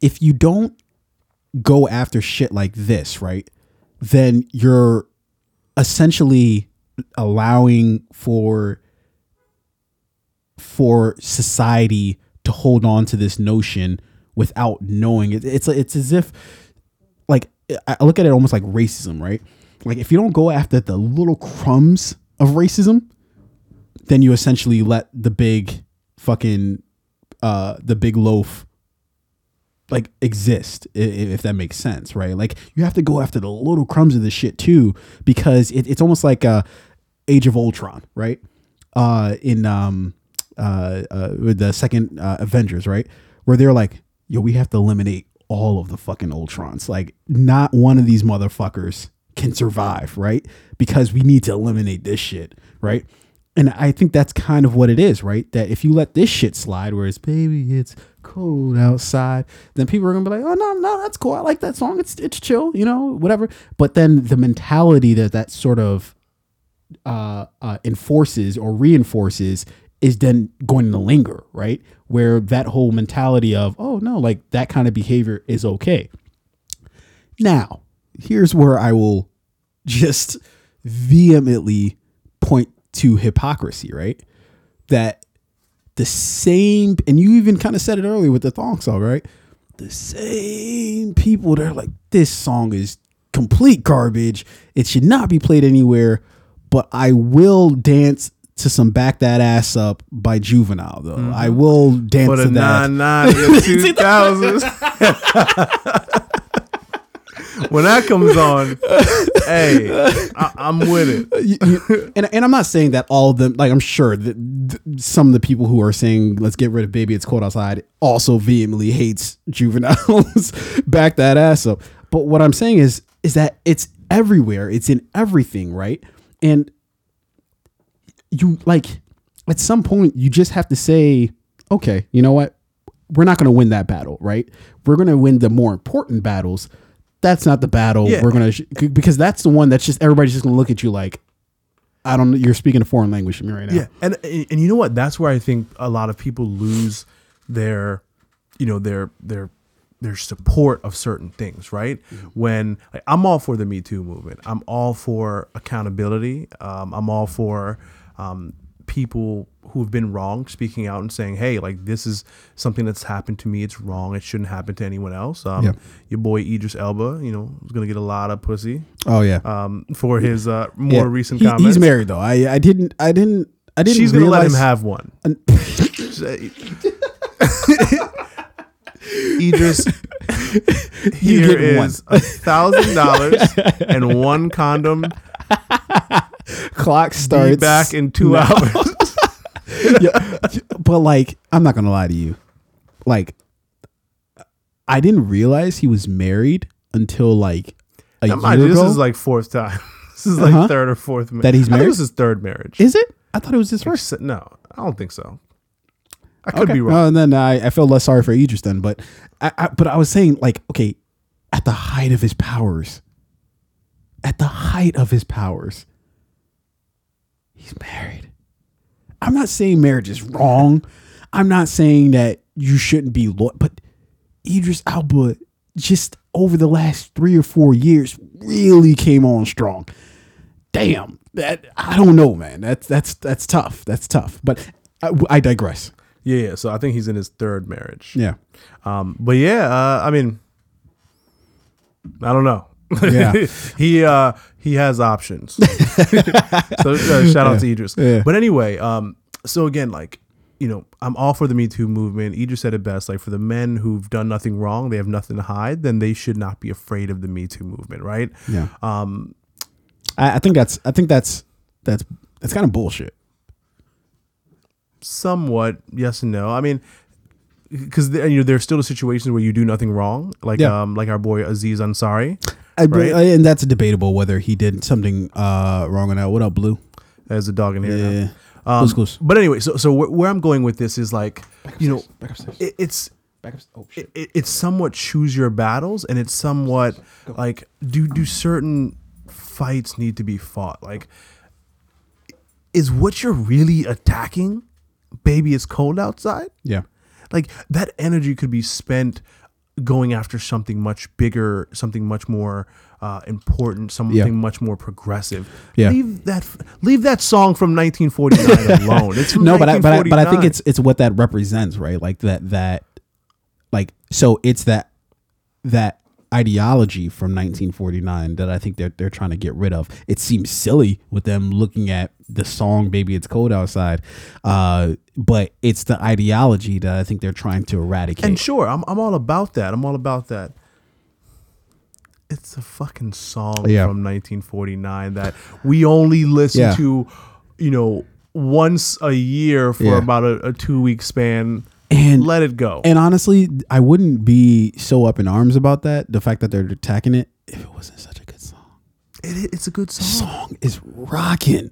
if you don't go after shit like this, right? Then you're essentially allowing for for society to hold on to this notion without knowing it. It's it's as if like I I look at it almost like racism, right? Like if you don't go after the little crumbs of racism, then you essentially let the big fucking uh the big loaf like exist if that makes sense right? Like you have to go after the little crumbs of this shit too because it, it's almost like uh age of ultron right? Uh in um uh, uh the second uh, avengers right? Where they're like yo we have to eliminate all of the fucking ultrons. Like not one of these motherfuckers can survive right? Because we need to eliminate this shit right and I think that's kind of what it is, right? That if you let this shit slide, where it's baby, it's cold outside, then people are gonna be like, oh no, no, that's cool. I like that song. It's it's chill, you know, whatever. But then the mentality that that sort of uh, uh, enforces or reinforces is then going to linger, right? Where that whole mentality of, oh no, like that kind of behavior is okay. Now, here's where I will just vehemently point to hypocrisy, right? That the same, and you even kind of said it earlier with the thong song, right? The same people that are like, this song is complete garbage. It should not be played anywhere, but I will dance to some Back That Ass Up by Juvenile, though. I mm-hmm. will dance to that. nine nine two thousands. when that comes on, hey, I, I'm with it. And, and I'm not saying that all of them, like I'm sure that th- some of the people who are saying let's get rid of baby, it's cold outside, also vehemently hates juveniles. Back that ass up. But what I'm saying is, is that it's everywhere. It's in everything, right? And you like at some point you just have to say, okay, you know what? We're not going to win that battle, right? We're going to win the more important battles. That's not the battle Yeah. we're going to because that's the one that's just everybody's just going to look at you like I don't know, you're speaking a foreign language to me right now. Yeah, and and you know what? That's where I think a lot of people lose their, you know, their their their support of certain things. Right? When like, I'm all for the Me Too movement. I'm all for accountability. Um, I'm all for um, people who've been wrong speaking out and saying, "Hey, like this is something that's happened to me. It's wrong. It shouldn't happen to anyone else." Um. Your boy Idris Elba, you know, is gonna get a lot of pussy Oh yeah. um, for his uh, more Yeah. recent He- comments. He's married though. I I didn't I didn't I didn't She's gonna let him have one. Idris, You here is a thousand dollars and one condom. clock starts Be back in two now. hours. yeah, but like, I'm not gonna lie to you. Like, I didn't realize he was married until like a Now, year you, ago. this is like fourth time. This is like Uh-huh. third or fourth ma- That he's married? This is third marriage. is it? I thought it was his first. No, I don't think so. I could Okay. be wrong. And then I, I feel less sorry for Idris then. But I, I but I was saying like, okay, at the height of his powers, at the height of his powers, he's married. I'm not saying marriage is wrong. I'm not saying that you shouldn't be loyal, but Idris Elba just over the last three or four years really came on strong. Damn, that I don't know, man. That's that's that's tough. That's tough. But I, I digress. yeah, yeah. So I think he's in his third marriage. Yeah. Um, but yeah, uh, I mean, I don't know. Yeah. he uh, he has options. so uh, shout out to Idris. But anyway, um, so again, like you know, I'm all for the Me Too movement. Idris said it best. Like for the men who've done nothing wrong, they have nothing to hide. Then they should not be afraid of the Me Too movement, right? Yeah. Um, I, I think that's I think that's that's that's kind of bullshit. somewhat yes and no. I mean. Because you know, there's still the situations where you do nothing wrong, like Yeah. um, like our boy Aziz Ansari. I, Right. I- and that's debatable whether he did something uh, wrong or not. What up, Blue? There's a dog in here. now. Yeah. Um, Blue's Clues. But anyway, so so where, where I'm going with this is like, you know, Back it, it's Oh it, it- it's somewhat choose your battles, and it's somewhat like do do certain fights need to be fought? Like, is what you're really attacking? Baby, it's cold outside. Yeah. Like that energy could be spent going after something much bigger, something much more uh, important, something much more progressive. Yeah. Leave that leave that song from 1949 alone. It's no, but I, but I, but I think it's it's what that represents, right? Like that that like so it's that that ideology from 1949 that I think they're they're trying to get rid of. It seems silly with them looking at the song "Baby It's Cold Outside," uh, but it's the ideology that I think they're trying to eradicate. And sure, I'm I'm all about that. I'm all about that. It's a fucking song Yeah. from 1949 that we only listen Yeah. to, you know, once a year for Yeah. about a, a two week span. And- let it go. And honestly, I wouldn't be so up in arms about that. The fact that they're attacking it, if it wasn't such a good song. It, it's a good song. Song is rocking.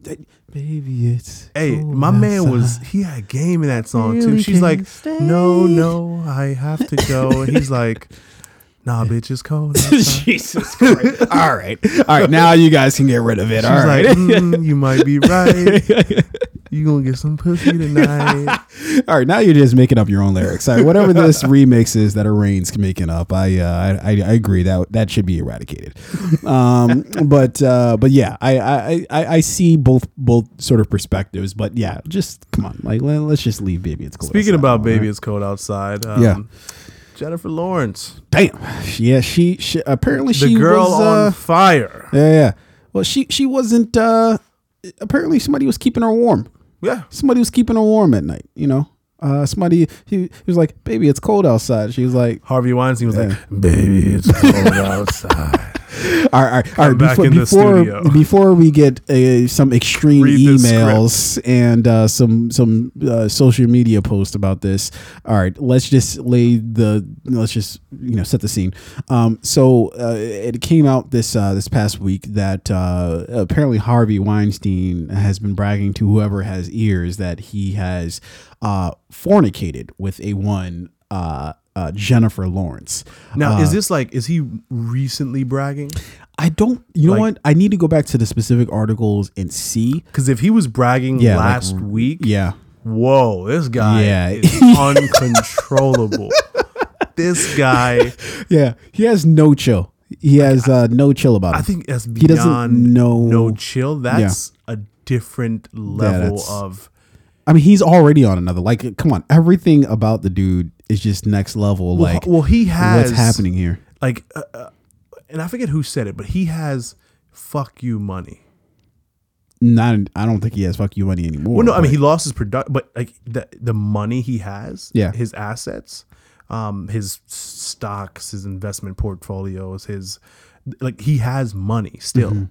That, baby, it's Hey, my man was he had game in that song too. She's like, stay. no, no, I have to go. And he's like, nah, bitch, it's cold. Jesus Christ. All right. All right. Now you guys can get rid of it. She's All right. like, mm, you might be right. You gonna get some pussy tonight. All right. Now you're just making up your own lyrics. All right. Whatever this remix is that Arraigns making up, I, uh, I, I I agree that that should be eradicated. Um, but, uh, but yeah, I, I, I, I see both, both sort of perspectives, but yeah, just come on. Like, let, us just leave baby. It's cold. Speaking outside, about baby, right? it's cold outside. Um, Yeah. Jennifer Lawrence, Damn. Yeah. She, she apparently the she girl was, on uh, fire. Yeah, yeah. Well, she she wasn't. uh Apparently, somebody was keeping her warm. Yeah, Somebody was keeping her warm at night. You know, uh somebody he, he was like, "Baby, it's cold outside." She was like, Harvey Weinstein was like, "Baby, it's cold outside." "All right, all right, all right." Before before, before we get uh, some extreme Read emails and uh, some some uh, social media posts about this, all right, let's just lay the let's just you know set the scene. Um, so uh, it came out this uh, this past week that uh, apparently Harvey Weinstein has been bragging to whoever has ears that he has uh, fornicated with a one uh, uh, Jennifer Lawrence. Now, Uh, is this like, is he recently bragging? I don't. You know what? I need to go back to the specific articles and see. Because if he was bragging Yeah, like, last week, Yeah, whoa, this guy Yeah. is uncontrollable. this guy, yeah. He has no chill. He has uh, no chill about it. I think that's He doesn't beyond know- no chill. That's a different level that's- of. I mean, he's already on another. Like, come on, everything about the dude is just next level. Well, like, well, he has what's happening here? Like, uh, uh, and I forget who said it, but he has "fuck you" money. Not. I don't think he has fuck you money anymore. Well, no, I mean he lost his product, but like the the money he has, Yeah. his assets, um, his stocks, his investment portfolios, his like he has money still, Mm-hmm.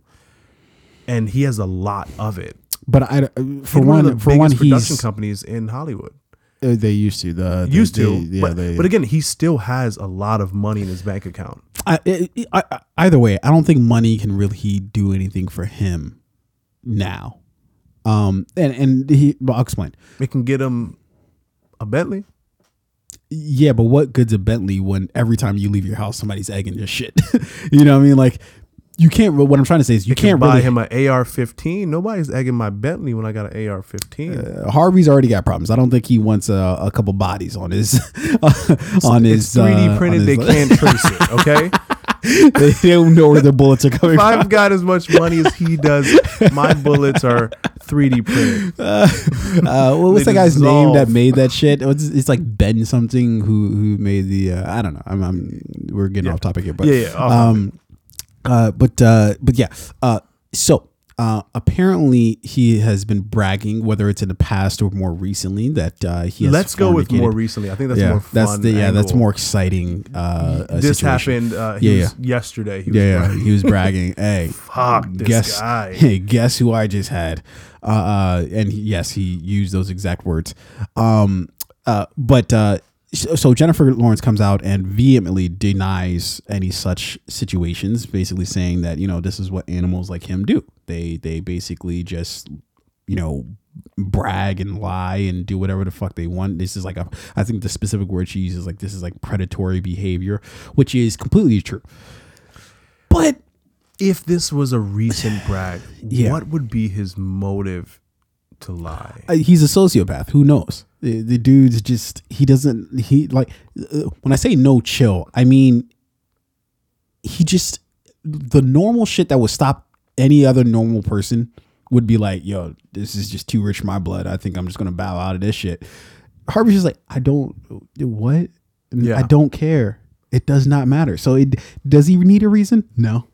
and he has a lot of it. But I, uh, for one, of the for one, production he's companies in Hollywood. Uh, they used to the they- Used to, they- yeah, but, they, but again, he still has a lot of money in his bank account. I, it, it- I, I- either way, I don't think money can really do anything for him now. Um, and and he, but I'll explain. It can get him a Bentley. Yeah, but what good's a Bentley when every time you leave your house, somebody's egging your shit? you know what I mean? Like, you can't. What I'm trying to say is, you You can can't buy really. him an AR-15. Nobody's egging my Bentley when I got an AR-15. uh, Harvey's already got problems. I don't think he wants a, a couple bodies on his on his it's 3D uh, printed. on They his- can't trace it. Okay. they don't know where the bullets are coming if from. I've got as much money as he does, my bullets are 3D printed. Uh, what was They the guy's name that made that shit? It was- It's like Ben something who who made the. Uh, I don't know. I'm, I'm we're getting off topic here, but Yeah, yeah, Um, uh, but uh, but yeah. Uh, so uh, apparently he has been bragging, whether it's in the past or more recently, that uh, he has. Let's go with more recently. I think that's yeah, more fun. that's the yeah, that's more exciting. Uh, This situation. happened. Uh, Yeah, was yesterday. He was Yeah, yeah, bragging. he was bragging. hey, Fuck this guess, guy. Hey, guess who I just had? Uh, uh, and he- yes, he used those exact words. Um, uh, but uh, so Jennifer Lawrence comes out and vehemently denies any such situations, basically saying that you know this is what animals like him do. They they basically just you know brag and lie and do whatever the fuck they want. This is like a I think the specific word she uses like this is like predatory behavior, which is completely true. But If this was a recent brag, Yeah. what would be his motive to lie? uh, he's a sociopath. Who knows? The, the dude's just he doesn't he like uh, when I say no chill, I mean he just the normal shit that would stop any other normal person would be like, yo, this is just too rich for my blood. I think I'm just gonna bow out of this shit. Harvey's just like, I don't what? Yeah. I don't care. It does not matter. So it does he need a reason? No.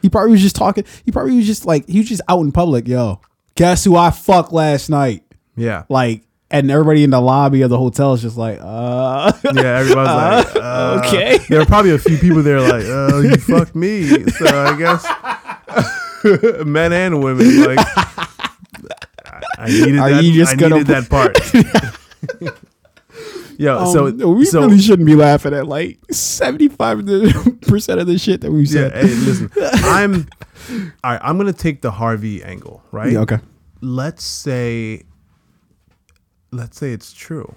He probably was just talking. He probably was just like he was just out in public. Yo, guess who I fucked last night? Yeah. Like, and everybody in the lobby of the hotel is just like, uh, Yeah, everybody's like, uh, okay. There are probably a few people there like, oh, you fucked me. So I guess men and women like, I needed Are that. you just I gonna needed that part. Yo, Um, so we so really shouldn't be laughing at like seventy five percent of the shit that we've yeah. said. Hey, listen, I'm all right. I'm gonna take the Harvey angle, right? Yeah, okay. Let's say, let's say it's true,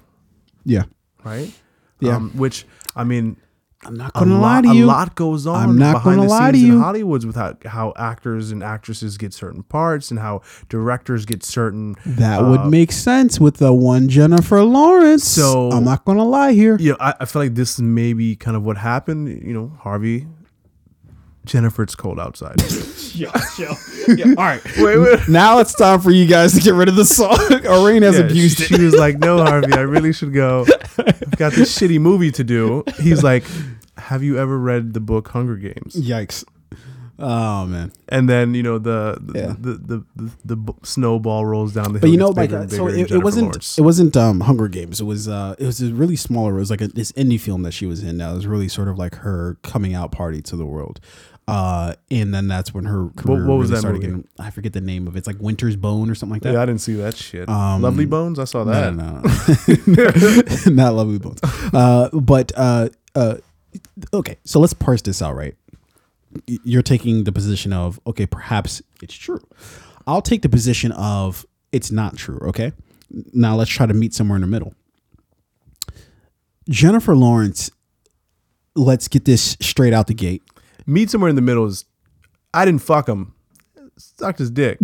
Yeah, right? Yeah. Um, which I mean, I'm not gonna lie to you. a lot goes on I'm not behind the lie scenes to in you. Hollywood's with how, how actors and actresses get certain parts and how directors get certain. That uh, would make sense with the one Jennifer Lawrence. So- I'm not gonna lie here. You know, I, I feel like this is maybe kind of what happened. You know, Harvey, Jennifer, it's cold outside. Yo, yo, yo. All right. wait, wait. Now it's time for you guys to get rid of the song. Orain has Yeah, abused she, it. she was like, "No, Harvey, I really should go. I've got this shitty movie to do." He's like, "Have you ever read the book Hunger Games?" Yikes. Oh man. And then you know the the Yeah. the, the, the, the snowball rolls down the hill. But you know, gets like, uh, so it, it wasn't Lawrence. it wasn't um Hunger Games. It was uh it was a really smaller. It was like a, this indie film that she was in. That was really sort of like her coming out party to the world. Uh, and then that's when her career what was really that started movie? getting. I forget the name of it. It's like Winter's Bone or something like that. Yeah, I didn't see that shit. Um, Lovely Bones, I saw that. no, no, not lovely bones. Uh, but uh, uh, okay, so let's parse this out, right? You're taking the position of okay, perhaps it's true. I'll take the position of it's not true. Okay, now let's try to meet somewhere in the middle. Jennifer Lawrence. Let's get this straight out the gate. Meet somewhere in the middle is, I didn't fuck him. Sucked his dick.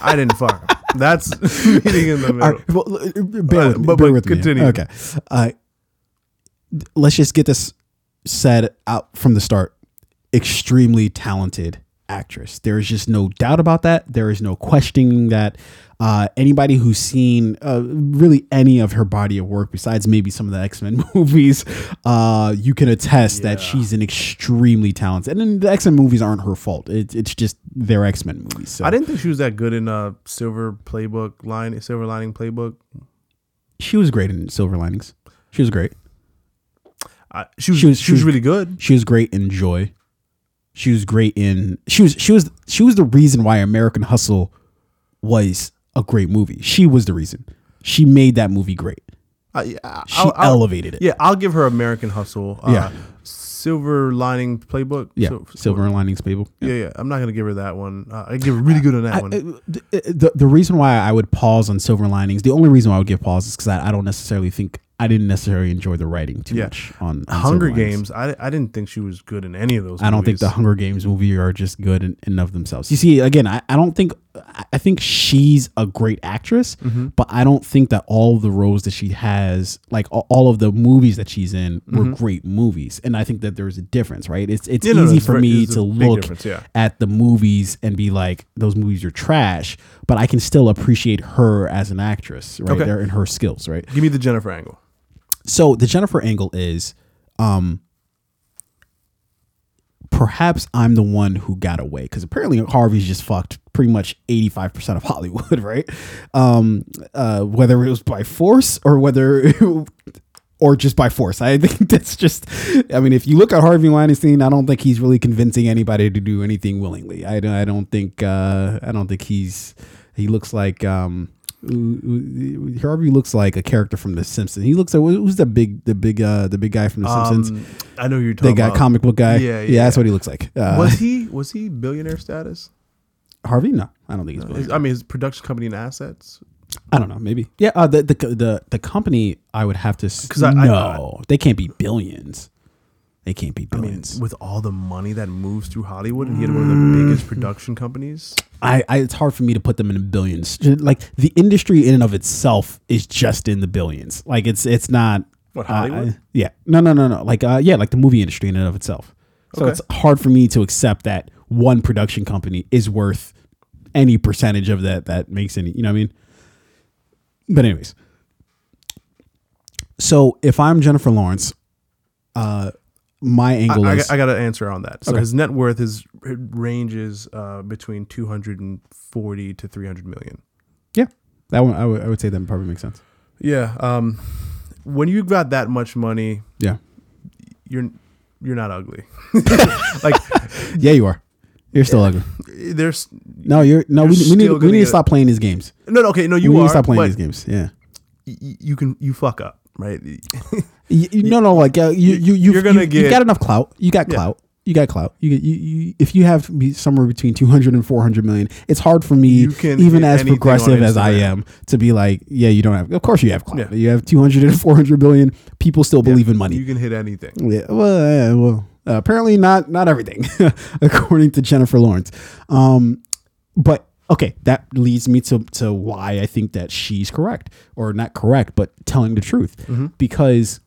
I didn't fuck him. That's meeting in the middle. All right, well, bear Uh, with me. but- bear but with me. continue. Okay. Uh, let's just get this said out from the start. Extremely talented actress. There is just no doubt about that. There is no questioning that. Uh, anybody who's seen uh, really any of her body of work, besides maybe some of the X Men movies, uh, you can attest that she's an extremely talented. And then the X Men movies aren't her fault. It, it's just they're X Men movies. So I didn't think she was that good in uh Silver Playbook line Silver Lining Playbook. she was great in Silver Linings. She was great. She was She was- she was- really good. She was great in Joy. She was great in she was she was she was the reason why American Hustle was a great movie. She was the reason. She made that movie great. I, yeah, She I'll- I'll- elevated it. Yeah, I'll give her American Hustle. Uh, Yeah. Silver Lining Playbook. Yeah, Silver Linings Playbook. Yeah, yeah. I'm not gonna give her that one. Uh, I give her really good on that I- one. uh, the, the the reason why I would pause on Silver Linings, the only reason why I would give pause is because I, I don't necessarily think I didn't necessarily enjoy the writing too Yeah. much on, on Hunger Games. I, I didn't think she was good in any of those. I don't think the Hunger Games movie are just good in, in of themselves. You see, again, I, I don't think I- I think she's a great actress, Mm-hmm. but I don't think that all of the roles that she has, like all of the movies that she's in, were great movies. And I think that there's a difference, right? It's it's Mm-hmm. Yeah, no, no, easy for very- me it's to look yeah. at the movies and be like, those movies are trash, but I can still appreciate her as an actress, right? Okay. There in her skills, right? Give me the Jennifer angle. So the Jennifer angle is um perhaps I'm the one who got away because apparently Harvey's just fucked pretty much 85% of Hollywood, right? Um uh whether it was by force or whether or just by force. I think that's just I mean if you look at Harvey Weinstein, I don't think he's really convincing anybody to do anything willingly. I I don't think uh I don't think he's he looks like um Harvey looks like a character from The Simpsons. He looks like who's the big, the big, uh, the big guy from The Simpsons? Um, I know you're the talking guy, about. comic book guy. Yeah, yeah, that's yeah. what he looks like. Uh, was he was he billionaire status? Harvey? No, I don't think he's. His-. I mean, his production company and assets. I don't know. Maybe. Yeah. Uh, the, the the the company I would have to because I- know they can't be billions. It can't be I mean, billions. with all the money that moves through Hollywood, and he had one of the biggest Mm. production companies. I, I, it's hard for me to put them in the billions. Like the industry in and of itself is just in the billions. Like it's it's not. What, uh, Hollywood? I- yeah. No, no, no, no. Like uh, yeah, like the movie industry in and of itself. So Okay. it's hard for me to accept that one production company is worth any percentage of that that makes any. You know what I mean? But anyways, so if I'm Jennifer Lawrence, uh, my angle I, is I got to answer on that. So Okay. his net worth is ranges uh, between 240 to 300 million. yeah. That one I would I would say that probably makes sense. Yeah. Um, when you've got that much money, Yeah. you're you're not ugly. like Yeah, you are. You're still ugly. there's No, you're no. You're we, we need we need to stop playing these games. no, no okay, no, you we need to stop playing these games. Yeah. y- you can you fuck up, right? You, you- no, no. Like uh, you, you, you, You're gonna you, get- you got enough clout. You got Yeah. clout. You got clout. You, you, you, if you have somewhere between 200 and 400 million, it's hard for me, even as progressive as I am, to be like, yeah, you don't have. Of course, you have clout. Yeah. You have 200 and 400 billion. People still believe in money. You can hit anything. Yeah, well, yeah, well, uh, apparently not not everything, according to Jennifer Lawrence. Um, but okay, that leads me to to why I think that she's correct, or not correct, but telling the truth, because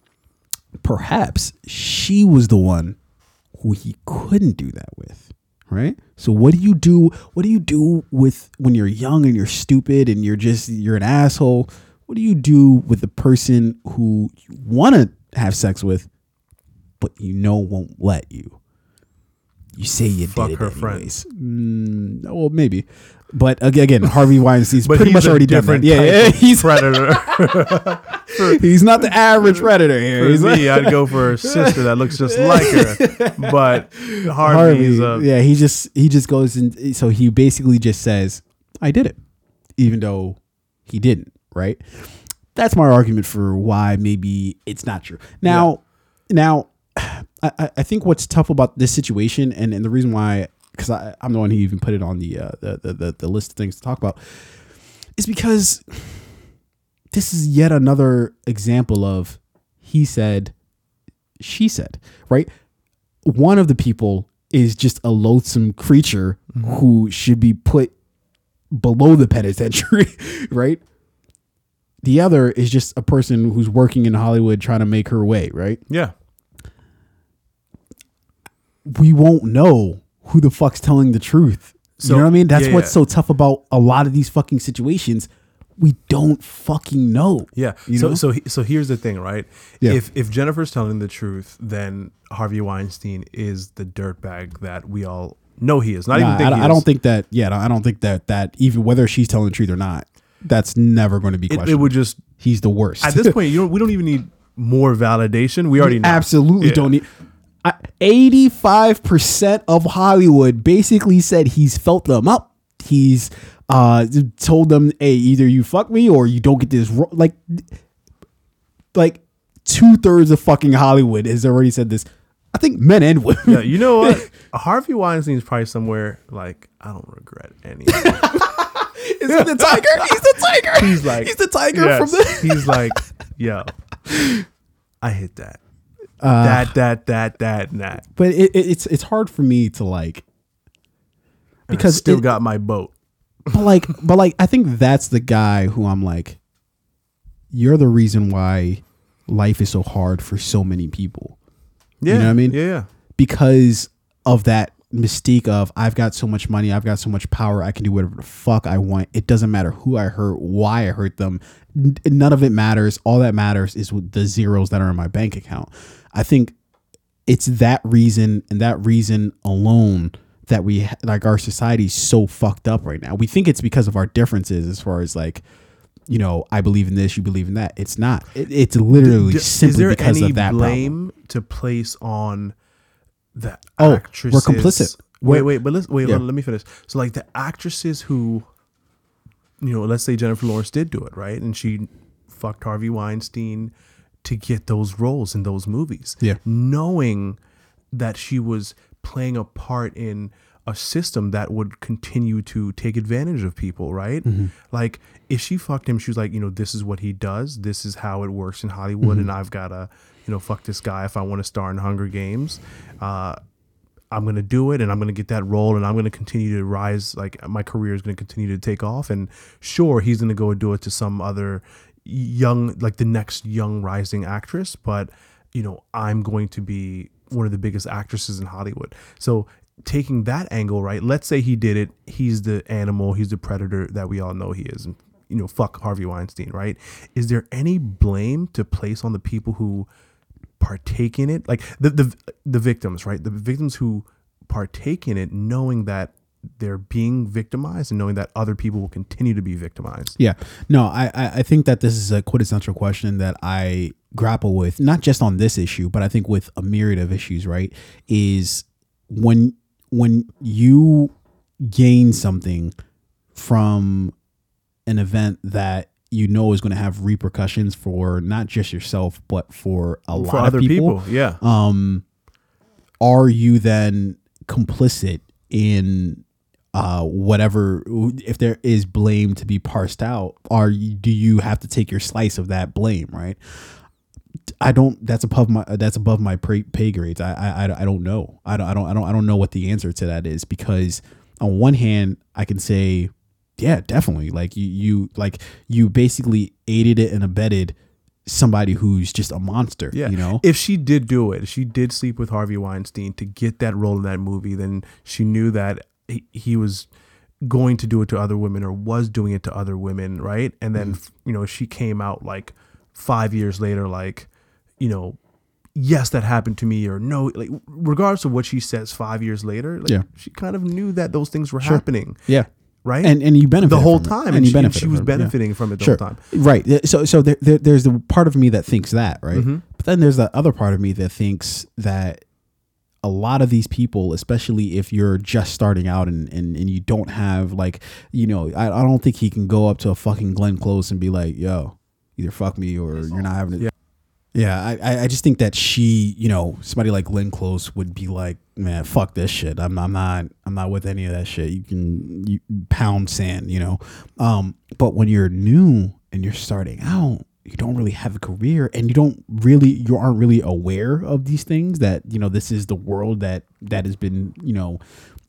perhaps she was the one who he couldn't do that with. Right. So what do you do? What do you do with when you're young and you're stupid and you're just you're an asshole? What do you do with the person who you want to have sex with, but you know won't let you? You say you Fuck did it her anyways. Mm, well, maybe, but again, Harvey Weinstein's But pretty much already different Yeah, yeah, he's predator. he's not the average predator here. For He's me, I'd go for a sister that looks just like her. But Harvey is a yeah, he just he just goes and so he basically just says, "I did it," even though he didn't. Right? That's my argument for why maybe it's not true. Now, now, I, I- I think what's tough about this situation, and, and the reason why, because I'm the one who even put it on the, uh, the, the the the list of things to talk about, is because this is yet another example of he said, she said, right? One of the people is just a loathsome creature who should be put below the penitentiary, right? The other is just a person who's working in Hollywood trying to make her way, right? yeah. We won't know who the fuck's telling the truth. So- you know what I mean? That's yeah, what's yeah. so tough about a lot of these fucking situations. We don't fucking know. Yeah. You so know? so so here's the thing, right? Yeah. If if Jennifer's telling the truth, then Harvey Weinstein is the dirtbag that we all know he is. Not Nah, even think I, I don't think that. Yeah, I don't think that that even whether she's telling the truth or not, that's never going to be it, questioned. it would just He's the worst. at this point. You don't. We don't even need more validation. We already know. absolutely Yeah. don't need. Eighty-five percent of Hollywood basically said he's felt them up. He's uh told them, "Hey, either you fuck me or you don't get this." Ro-. Like, like two thirds of fucking Hollywood has already said this. I think men and women. Yeah, you know what? Harvey Weinstein is probably somewhere like I don't regret any. Is he the tiger? He's the tiger. He's like he's the tiger yes, from the. He's like, yo, I hit that. Uh, that that that that and that. but it, it, it's it's hard for me to like And I because still it- got my boat. but like but like I think that's the guy who I'm like you're the reason why life is so hard for so many people Yeah, know what I mean? Yeah, yeah. because of that mystique of I've got so much money, I've got so much power, I can do whatever the fuck I want. It doesn't matter who I hurt, why I hurt them. N- None of it matters. All that matters is the zeros that are in my bank account. I think it's that reason and that reason alone that we like our society's so fucked up right now. We think it's because of our differences as far as like you know, I believe in this, you believe in that. It's not. It, it's literally D- simply because any of that problem. blame to place on the Oh, we're complicit. Wait, We're- wait, but let's wait. Yeah. Let, let me finish. So, like the actresses who, you know, let's say Jennifer Lawrence did do it, right, and she fucked Harvey Weinstein to get those roles in those movies. Yeah. knowing that she was playing a part in a system that would continue to take advantage of people, right? Like if she fucked him, she was like, you know, this is what he does. This is how it works in Hollywood, and I've gotta, you know, fuck this guy if I want to star in Hunger Games. Uh, I'm gonna do it, and I'm gonna get that role, and I'm gonna continue to rise. Like my career is gonna continue to take off, and sure, he's gonna go and do it to some other young, like the next young rising actress, but you know, I'm going to be one of the biggest actresses in Hollywood. So taking that angle, right? Let's say he did it. He's the animal. He's the predator that we all know he is. You know, fuck Harvey Weinstein, right? Is there any blame to place on the people who partake in it? Like the the the victims, right? The victims who partake in it, knowing that they're being victimized and knowing that other people will continue to be victimized. Yeah. No, I, I think that this is a quintessential question that I grapple with, not just on this issue, but I think with a myriad of issues, right? Is when when you gain something from an event that you know is going to have repercussions for not just yourself, but for a lot For of other people. people, yeah. Um, are you then complicit in uh whatever if there is blame to be parsed out are you, do you have to take your slice of that blame right? I don't that's above my that's above my pay, pay grades. I, I i I don't know. I don't i don't i don't i don't know what the answer to that is because on one hand i can say yeah definitely. Like you you like you basically aided it and abetted somebody who's just a monster Yeah. you know? If she did do it, if she did sleep with Harvey Weinstein to get that role in that movie, then she knew that he, he was going to do it to other women or was doing it to other women, right? And then, Mm-hmm. you know, she came out like five years later, like, you know, yes, that happened to me, or no, like, regardless of what she says five years later, like, Yeah. she kind of knew that those things were happening, yeah right? and and you benefit the whole from time, and, and, you she, and she was benefiting from it the sure whole time. right so so there, there, there's the part of me that thinks that right Mm-hmm. but then there's the other part of me that thinks that a lot of these people especially if you're just starting out and and, and you don't have like you know I, I don't think he can go up to a fucking glenn close and be like yo either fuck me or you're not having it Yeah. yeah, I- I, just think that she, you know, somebody like Glenn Close would be like, man, fuck this shit. I'm, I'm not, I'm not with any of that shit. You can you pound sand, you know. Um, but when you're new and you're starting out, you don't really have a career, and you don't really, you aren't really aware of these things. That you know, this is the world that that has been, you know,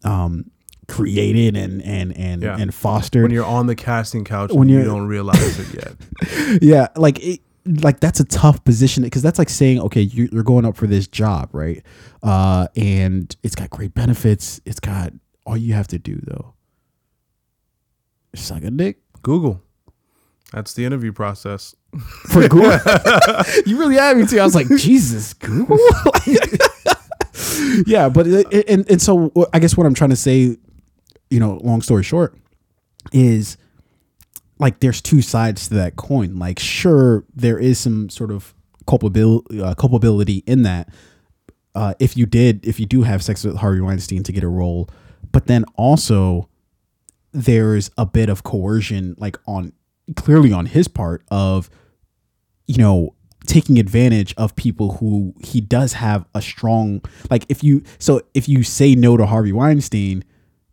um, created and and and Yeah. and fostered. When you're on the casting couch, When you don't realize it yet. yeah like it, like that's a tough position because that's like saying okay you- you're going up for this job right uh and it's got great benefits it's got all you have to do though suck a dick Google. That's the interview process. for Google. you really had me too. I was like, Jesus, Google. yeah, but it, and and so I guess what I'm trying to say, you know, long story short, is like there's two sides to that coin. Like, sure, there is some sort of culpability uh, culpability in that. Uh, if you did, if you do have sex with Harvey Weinstein to get a role, but then also there's a bit of coercion, like on clearly on his part of you know taking advantage of people who he does have a strong like if you so if you say no to Harvey Weinstein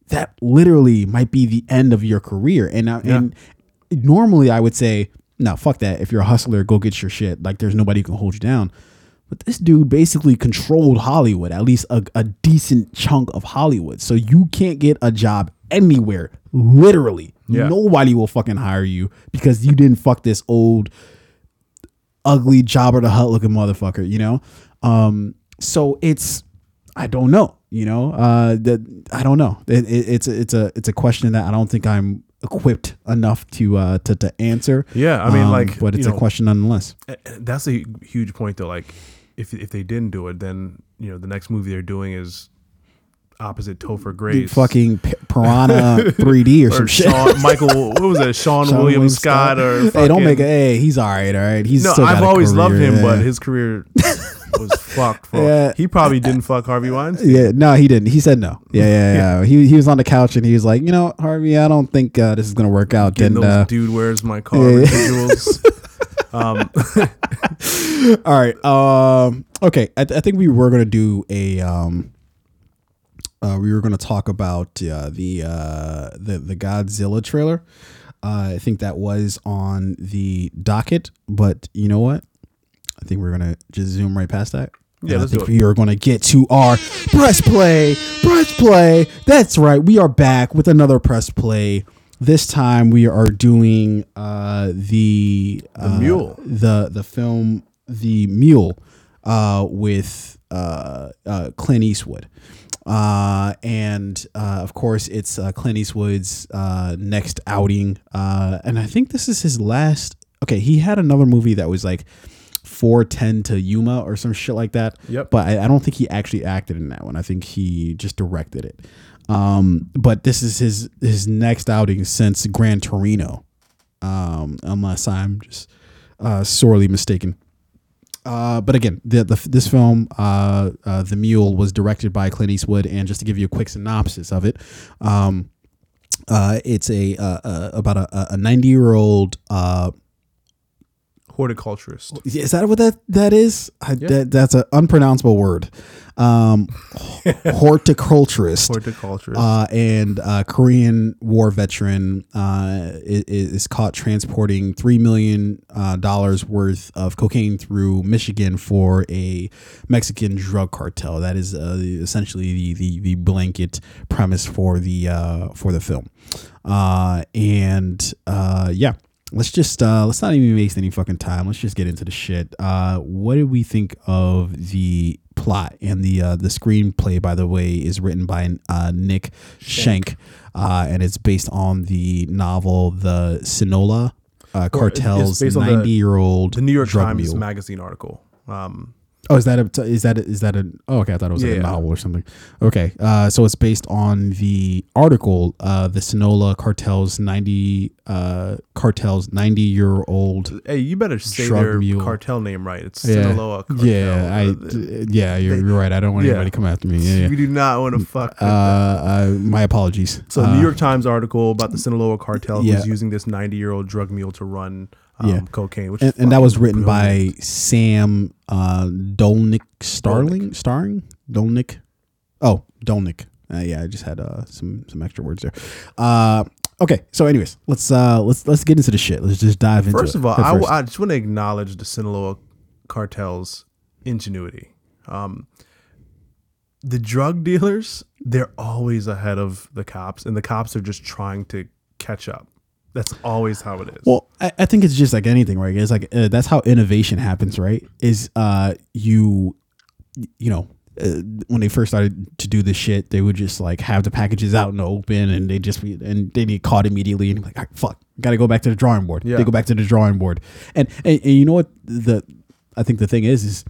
that literally might be the end of your career. And I, and normally I would say no fuck that. If you're a hustler go get your shit. Like there's nobody who can hold you down but this dude basically controlled Hollywood, at least a, a decent chunk of Hollywood. So you can't get a job anywhere. Literally. Yeah. Nobody will fucking hire you because you didn't fuck this old, ugly Jabba the Hutt looking motherfucker, you know? Um, so it's, I don't know, you know? Uh, that I don't know. It, it, it's, a, it's, a, it's a question that I don't think I'm equipped enough to, uh, to, to answer. Yeah, I mean, Um, like, but it's a know, question nonetheless. That's a huge point, though. Like, if if they didn't do it, then you know the next movie they're doing is opposite Topher The Grace, fucking P- Piranha 3D or, or some shit. Michael. What was it? Seann, Seann William Scott, Scott. or hey, don't make it. Hey, he's all right. All right. He's No, I've a always loved career, him, but his career was fucked. For, Yeah. He probably didn't fuck Harvey Weinstein. Yeah, no, he didn't. He said no. Yeah, yeah, yeah. he he was on the couch and he was like, you know, Harvey, I don't think uh, this is gonna work out. Getting uh, dude, where's my car yeah. Um, all right. Um, okay. I, th- I think we were gonna do a um uh, we were going to talk about uh, the uh, the the Godzilla trailer. Uh, I think that was on the docket, but you know what? I think we're gonna just zoom right past that. Yeah, And let's I think do it. we are going to get to our press play. Press play. That's right. We are back with another press play. This time we are doing uh, the uh, Mule. the the film The Mule uh, with uh, uh, Clint Eastwood. Uh, and uh, of course, it's uh, Clint Eastwood's uh, next outing. Uh, and I think this is his last. Okay, he had another movie that was like 410 to Yuma or some shit like that. Yep. But I, I don't think he actually acted in that one. I think he just directed it. Um, but this is his his next outing since Gran Torino, um, unless I'm just uh, sorely mistaken. Uh, but again, the, the this film, uh, uh, The Mule, was directed by Clint Eastwood, and just to give you a quick synopsis of it, um, uh, it's a uh, uh, about a a 90 year old. Uh, Horticulturist. is that what that that is? I, that, that's an unpronounceable word. Um, horticulturist. Horticulturist. uh, and uh, Korean War veteran uh, is, is caught transporting three million uh, dollars worth of cocaine through Michigan for a Mexican drug cartel. That is uh, essentially the, the the blanket premise for the uh, for the film. Uh, and uh, yeah. Let's just uh, let's not even waste any fucking time. Let's just get into the shit. Uh, what did we think of the plot and the uh, the screenplay? By the way, is written by uh, Nick Schenk, uh, and it's based on the novel The Sinola uh, Cartel's the- ninety year old the New York drug Times mule. magazine article. Um, Oh, is that a is that a, is that a? Oh, okay. I thought it was like a novel or something. Okay, uh, so it's based on the article, uh, the Sinola cartel's ninety uh, cartel's ninety year old. hey, you better say their mule. cartel name right. It's Yeah, Sinaloa Cartel. yeah, I Uh, yeah, you're, you're right. I don't want yeah. anybody to come after me. Yeah, We do not want to fuck. Uh, uh, my apologies. So, uh, New York Times article about the Sinaloa cartel yeah. who's using this 90 year old drug mule to run um, Yeah. cocaine, which and, and that was written brilliant. by Sam uh, Dolnick Starling, starring Dolnick. Oh, Dolnick. Uh, yeah, I just had uh, some some extra words there. Uh, okay, so anyways, let's uh, let's let's get into the shit. Let's just dive into First it. of all, first. I just want to acknowledge the Sinaloa cartel's ingenuity. Um, the drug dealers, they're always ahead of the cops, and the cops are just trying to catch up. That's always how it is. Well, I, I think it's just like anything, right? It's like uh, that's how innovation happens, right? Is uh you, you know, uh, when they first started to do this shit, they would just like have the packages out in the open, and they just be and they get caught immediately, and like, "Ah, fuck, got to go back to the drawing board. Yeah. They go back to the drawing board, and, and and you know what the I think the thing is is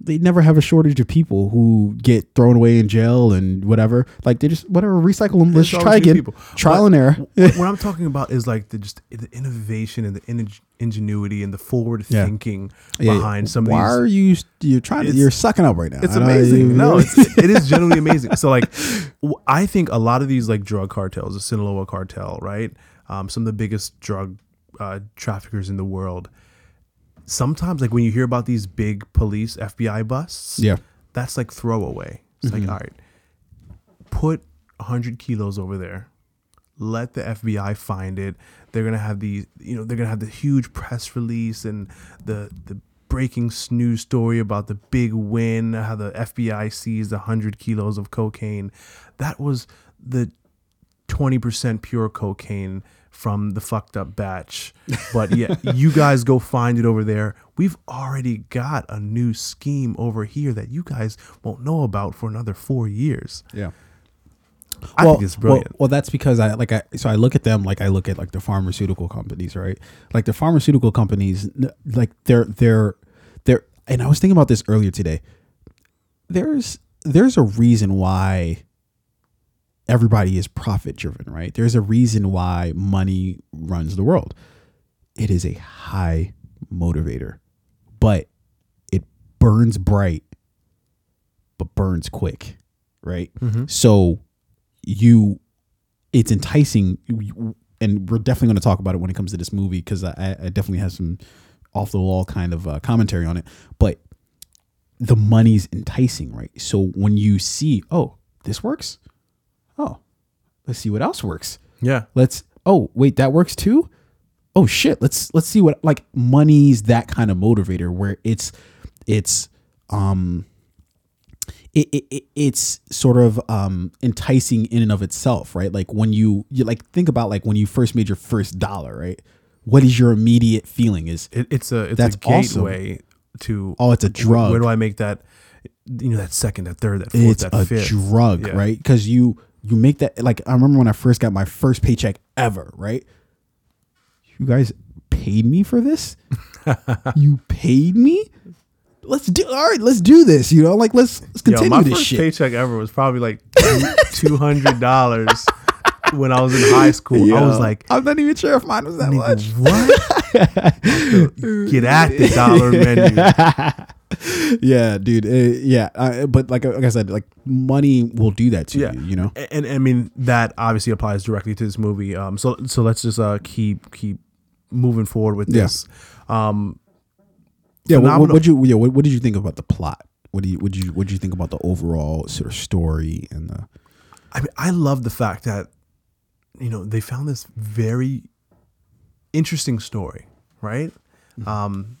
they never have a shortage of people who get thrown away in jail and whatever. Like they just whatever recycle them. Let's try again. people. Trial What- and error. what I'm talking about is like the just the innovation and the in- ingenuity and the forward Yeah. thinking Yeah, behind some of these. Why are you you're trying to you're sucking up right now? It's amazing. No, it's, it is genuinely amazing. So like, I think a lot of these like drug cartels, the Sinaloa cartel, right? Um, some of the biggest drug uh, traffickers in the world. Sometimes, like when you hear about these big police FBI busts, yeah. that's like throwaway. It's like, mm-hmm. all right, put hundred kilos over there. Let the FBI find it. They're gonna have the, you know, they're gonna have the huge press release and the the breaking news story about the big win, how the FBI seized hundred kilos of cocaine. That was the twenty percent pure cocaine from the fucked up batch. But yeah, you guys go find it over there. We've already got a new scheme over here that you guys won't know about for another four years. Yeah. I think it's brilliant. Well, well, that's because I like I so I look at them like I look at like the pharmaceutical companies, right? Like the pharmaceutical companies, like they're they're they're. And I was thinking about this earlier today. There's there's a reason why everybody is profit driven, right? There's a reason why money runs the world. It is a high motivator, but it burns bright, but burns quick, right? So you, it's enticing, and we're definitely going to talk about it when it comes to this movie because I, I definitely have some off the wall kind of uh, commentary on it, but the money's enticing, right? So when you see, oh, this works, oh, let's see what else works. Yeah. Let's oh wait, that works too. Oh shit, let's let's see what like money's that kind of motivator where it's it's um it, it, it- it's sort of um enticing in and of itself, right? Like when you you like think about like when you first made your first dollar, right? What is your immediate feeling? Is It, it's a it's That's a awesome. gateway to oh, it's a drug. Where do I make that? You know, that second, that third, that fourth, it's that a fifth. drug, Yeah. right? Because you you make that like I remember when I first got my first paycheck ever, right? You guys paid me for this. you paid me. Let's do all right. Let's do this. You know, like let's let's continue Yo, my this first shit. paycheck ever was probably like two hundred dollars when I was in high school. I was like, I'm not even sure if mine was that much. what? Get at the dollar menu. yeah, dude. uh, yeah, uh, but like like I said, like money will do that to Yeah. you. You know. and, and I mean that obviously applies directly to this movie. Um, so so let's just uh keep keep moving forward with Yeah. this. Um, Yeah. What, what, what'd you? Yeah. What, what did you think about the plot? What do you? What did you? What you think about the overall sort of story and the? I mean, I love the fact that you know they found this very interesting story, right? Um,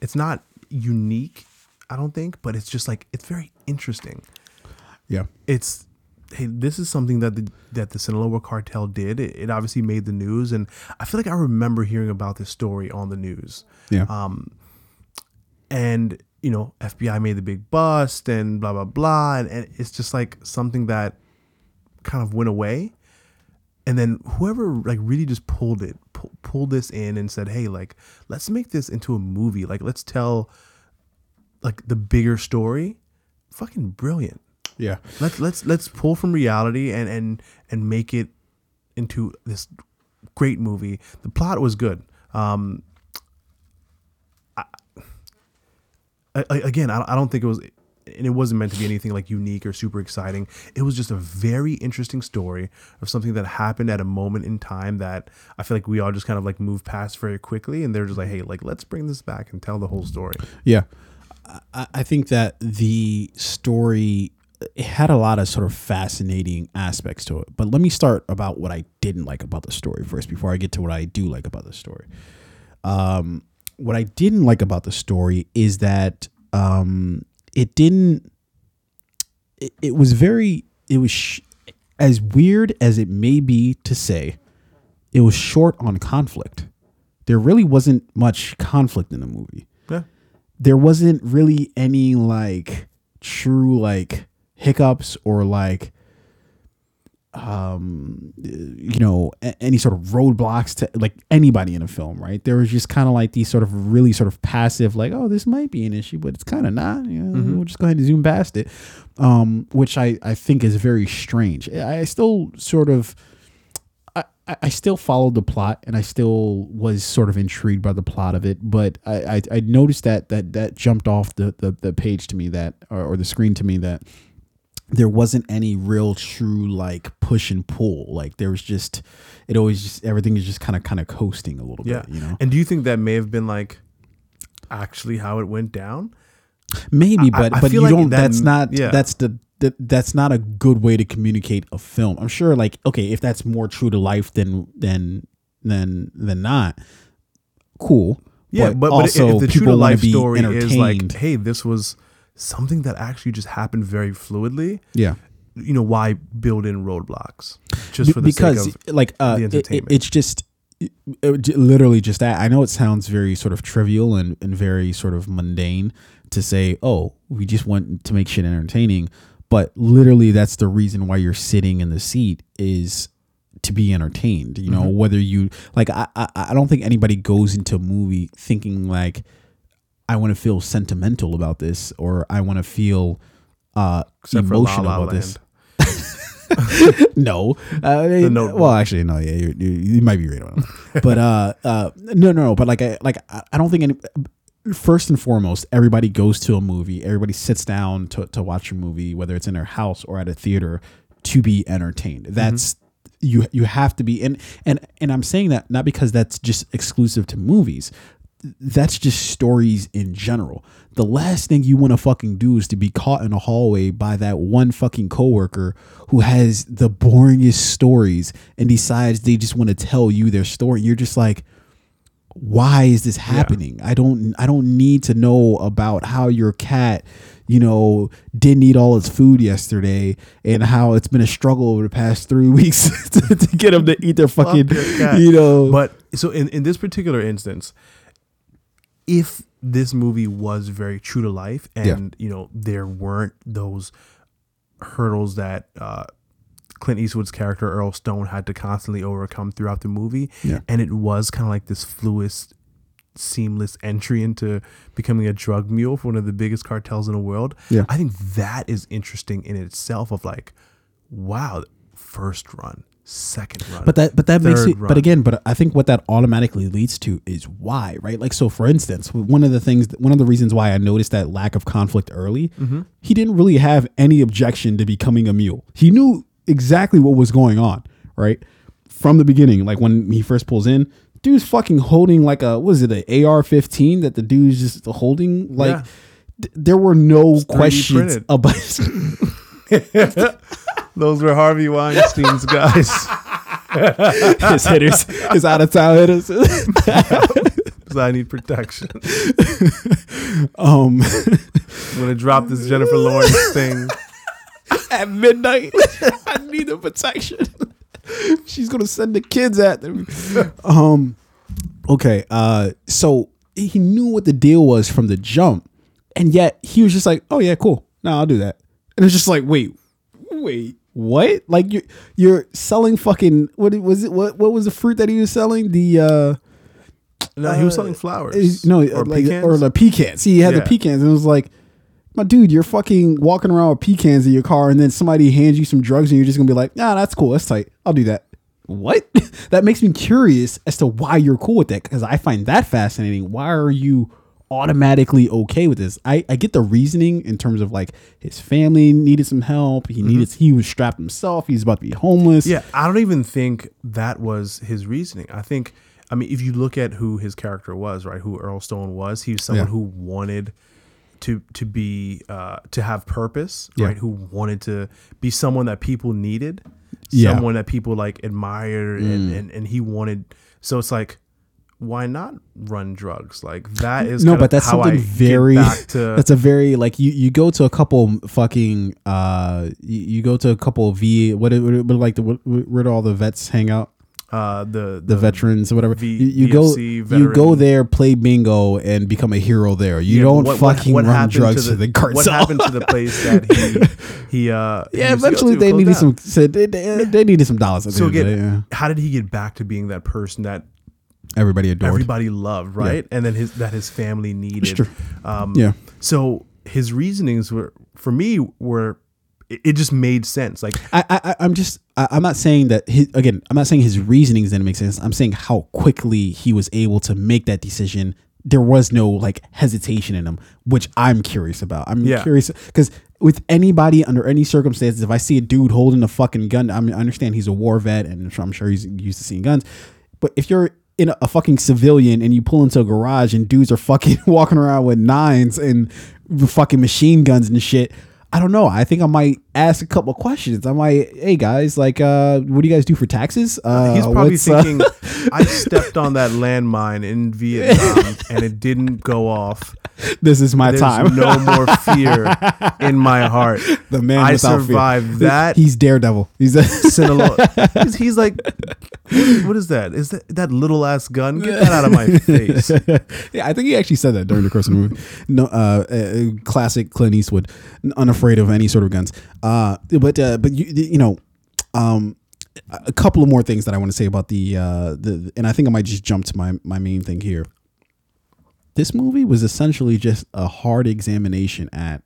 it's not unique, I don't think, but it's just like it's very interesting. Yeah. It's hey, this is something that the that the Sinaloa cartel did. It, it obviously made the news, and I feel like I remember hearing about this story on the news. Yeah. Um, and you know, FBI made the big bust and blah blah blah, and, and it's just like something that kind of went away. And then whoever like really just pulled it, pu- pulled this in and said, "Hey, like let's make this into a movie. Like let's tell like the bigger story." Fucking brilliant. yeah. Let's let's let's pull from reality and and and make it into this great movie. The plot was good. Um, I, I, again, I, I don't think it was, and it wasn't meant to be anything like unique or super exciting. It was just a very interesting story of something that happened at a moment in time that I feel like we all just kind of like moved past very quickly, and they're just like, hey, like let's bring this back and tell the whole story. Yeah. I, think that the story it had a lot of sort of fascinating aspects to it. But let me start about what I didn't like about the story first before I get to what I do like about the story. Um, what I didn't like about the story is that um, it didn't. It, it was very. It was sh- as weird as it may be to say. It was short on conflict. There really wasn't much conflict in the movie Yeah. There wasn't really any like true like hiccups or like um you know a- any sort of roadblocks to like anybody in a film right? There was just kind of like these sort of really sort of passive like oh this might be an issue but it's kind of not you know we'll just go ahead and zoom past it um which i i think is very strange. I still sort of I, I- I still followed the plot and I still was sort of intrigued by the plot of it, but I, I, I noticed that that that jumped off the, the, the page to me that or, or the screen to me that there wasn't any real true like push and pull. Like there was just it always just everything is just kind of kind of coasting a little Yeah. bit, you know. And do you think that may have been like actually how it went down? Maybe, but I but you like don't. that- that's not. yeah. That's the. That, that's not a good way to communicate a film. I'm sure, like, okay, if that's more true to life than than than than not, cool. Yeah, but, but also if the true to life story is like, hey, this was something that actually just happened very fluidly. yeah, You know, why build in roadblocks just for the because sake of like uh, the it- it- entertainment. it's just it- it literally just that. I know it sounds very sort of trivial and, and very sort of mundane to say, oh, we just want to make shit entertaining, but literally that's the reason why you're sitting in the seat is to be entertained. You know, Mm-hmm. whether you like, I, I I don't think anybody goes into a movie thinking like, I want to feel sentimental about this or I want to feel uh except for La emotional La about Land. this. no, uh, Notebook. well, actually, no. Yeah, you, you, might be right on, but uh, uh, no, no, no. But like, I like, I I don't think any. First and foremost, everybody goes to a movie. Everybody sits down to to watch a movie, whether it's in their house or at a theater, to be entertained. Mm-hmm. That's you. You have to be, and and and I'm saying that not because that's just exclusive to movies. that's just stories in general. The last thing you want to fucking do is to be caught in a hallway by that one fucking coworker who has the boringest stories and decides they just want to tell you their story. You're just like, why is this happening? I don't I don't need to know about how your cat, you know, didn't eat all its food yesterday and how it's been a struggle over the past three weeks to, to get them to eat their fucking, you know. But so in, in this particular instance, if this movie was very true to life and you know there weren't those hurdles that uh, Clint Eastwood's character Earl Stone had to constantly overcome throughout the movie, Yeah. and it was kind of like this fluid, seamless entry into becoming a drug mule for one of the biggest cartels in the world. Yeah. I think that is interesting in itself. Of like, wow, first run, second run, But that but that makes it run. but again, but I think what that automatically leads to is why, right? Like so for instance, one of the things one of the reasons why I noticed that lack of conflict early, Mm-hmm. he didn't really have any objection to becoming a mule. He knew exactly what was going on, right? From the beginning, like when he first pulls in, dude's fucking holding like a what is it, a AR-15 that the dude's just holding like Yeah. th- there were no 3D questions about Those were Harvey Weinstein's guys. his hitters, his out of town hitters. 'Cause I need protection. um I'm gonna drop this Jennifer Lawrence thing. at midnight. I need the protection. She's gonna send the kids at them. Um, okay. Uh, so he knew what the deal was from the jump, and yet he was just like, "Oh yeah, cool. No, I'll do that." And it's just like, wait, wait, what? Like you you're selling fucking what was it? What what was the fruit that he was selling? The uh, No, he was selling flowers. is- no, or like pecans. or the pecans. He had Yeah. the pecans, and it was like, my dude, you're fucking walking around with pecans in your car, and then somebody hands you some drugs, and you're just gonna be like, nah, that's cool, that's tight, I'll do that. What? that makes me curious as to why you're cool with that, because I find that fascinating. Why are you automatically okay with this? I, I get the reasoning in terms of like his family needed some help. He needed he was strapped himself. He's about to be homeless. Mm-hmm. Yeah, I don't even think that was his reasoning. I think, I mean, if you look at who his character was, right, who Earl Stone was, he was someone Yeah. who wanted to to be uh, to have purpose, Yeah. right? Who wanted to be someone that people needed, Yeah. Mm. someone that people like admired, and, and and he wanted. So it's like, why not run drugs? Like that is no, but that's how something I very. that's a very like you, you go to a couple fucking uh you, you go to a couple V what it, what, what like the where do all the vets hang out uh, the the veterans or whatever V- you, you go VFC you go there play bingo and become a hero there you Yeah, don't what- fucking what run drugs to to the, cartel What happened to the place that he he uh yeah go eventually they needed down. some they, they, they needed some dollars So the again, day, yeah. how did he get back to being that person that everybody adored everybody loved, right? And then his that his family needed. Um, Yeah. So his reasonings were for me were it, it just made sense. Like I, I I'm just I, I'm not saying that his again I'm not saying his reasonings didn't make sense. I'm saying how quickly he was able to make that decision. There was no like hesitation in him, which I'm curious about. I'm Yeah. curious because with anybody under any circumstances, if I see a dude holding a fucking gun, I mean I understand he's a war vet and I'm sure he's used to seeing guns, but if you're in a, a fucking civilian and you pull into a garage and dudes are fucking walking around with nines and fucking machine guns and shit. I don't know. I think I might ask a couple questions. I might, hey guys, like, uh, what do you guys do for taxes? Uh, he's probably what's, uh, thinking, I stepped on that landmine in Vietnam and it didn't go off. this is my There's time. no more fear in my heart. the man I without fear. survived that. He's Daredevil. He's a Sinaloa. he's, he's like, what is that? Is that that little ass gun? Get that out of my face. yeah, I think he actually said that during the course of the movie. No, uh, uh, classic Clint Eastwood, n- unafraid of any sort of guns. Uh, but uh, but you you know, um, a couple of more things that I want to say about the uh the, and I think I might just jump to my my main thing here. This movie was essentially just a hard examination at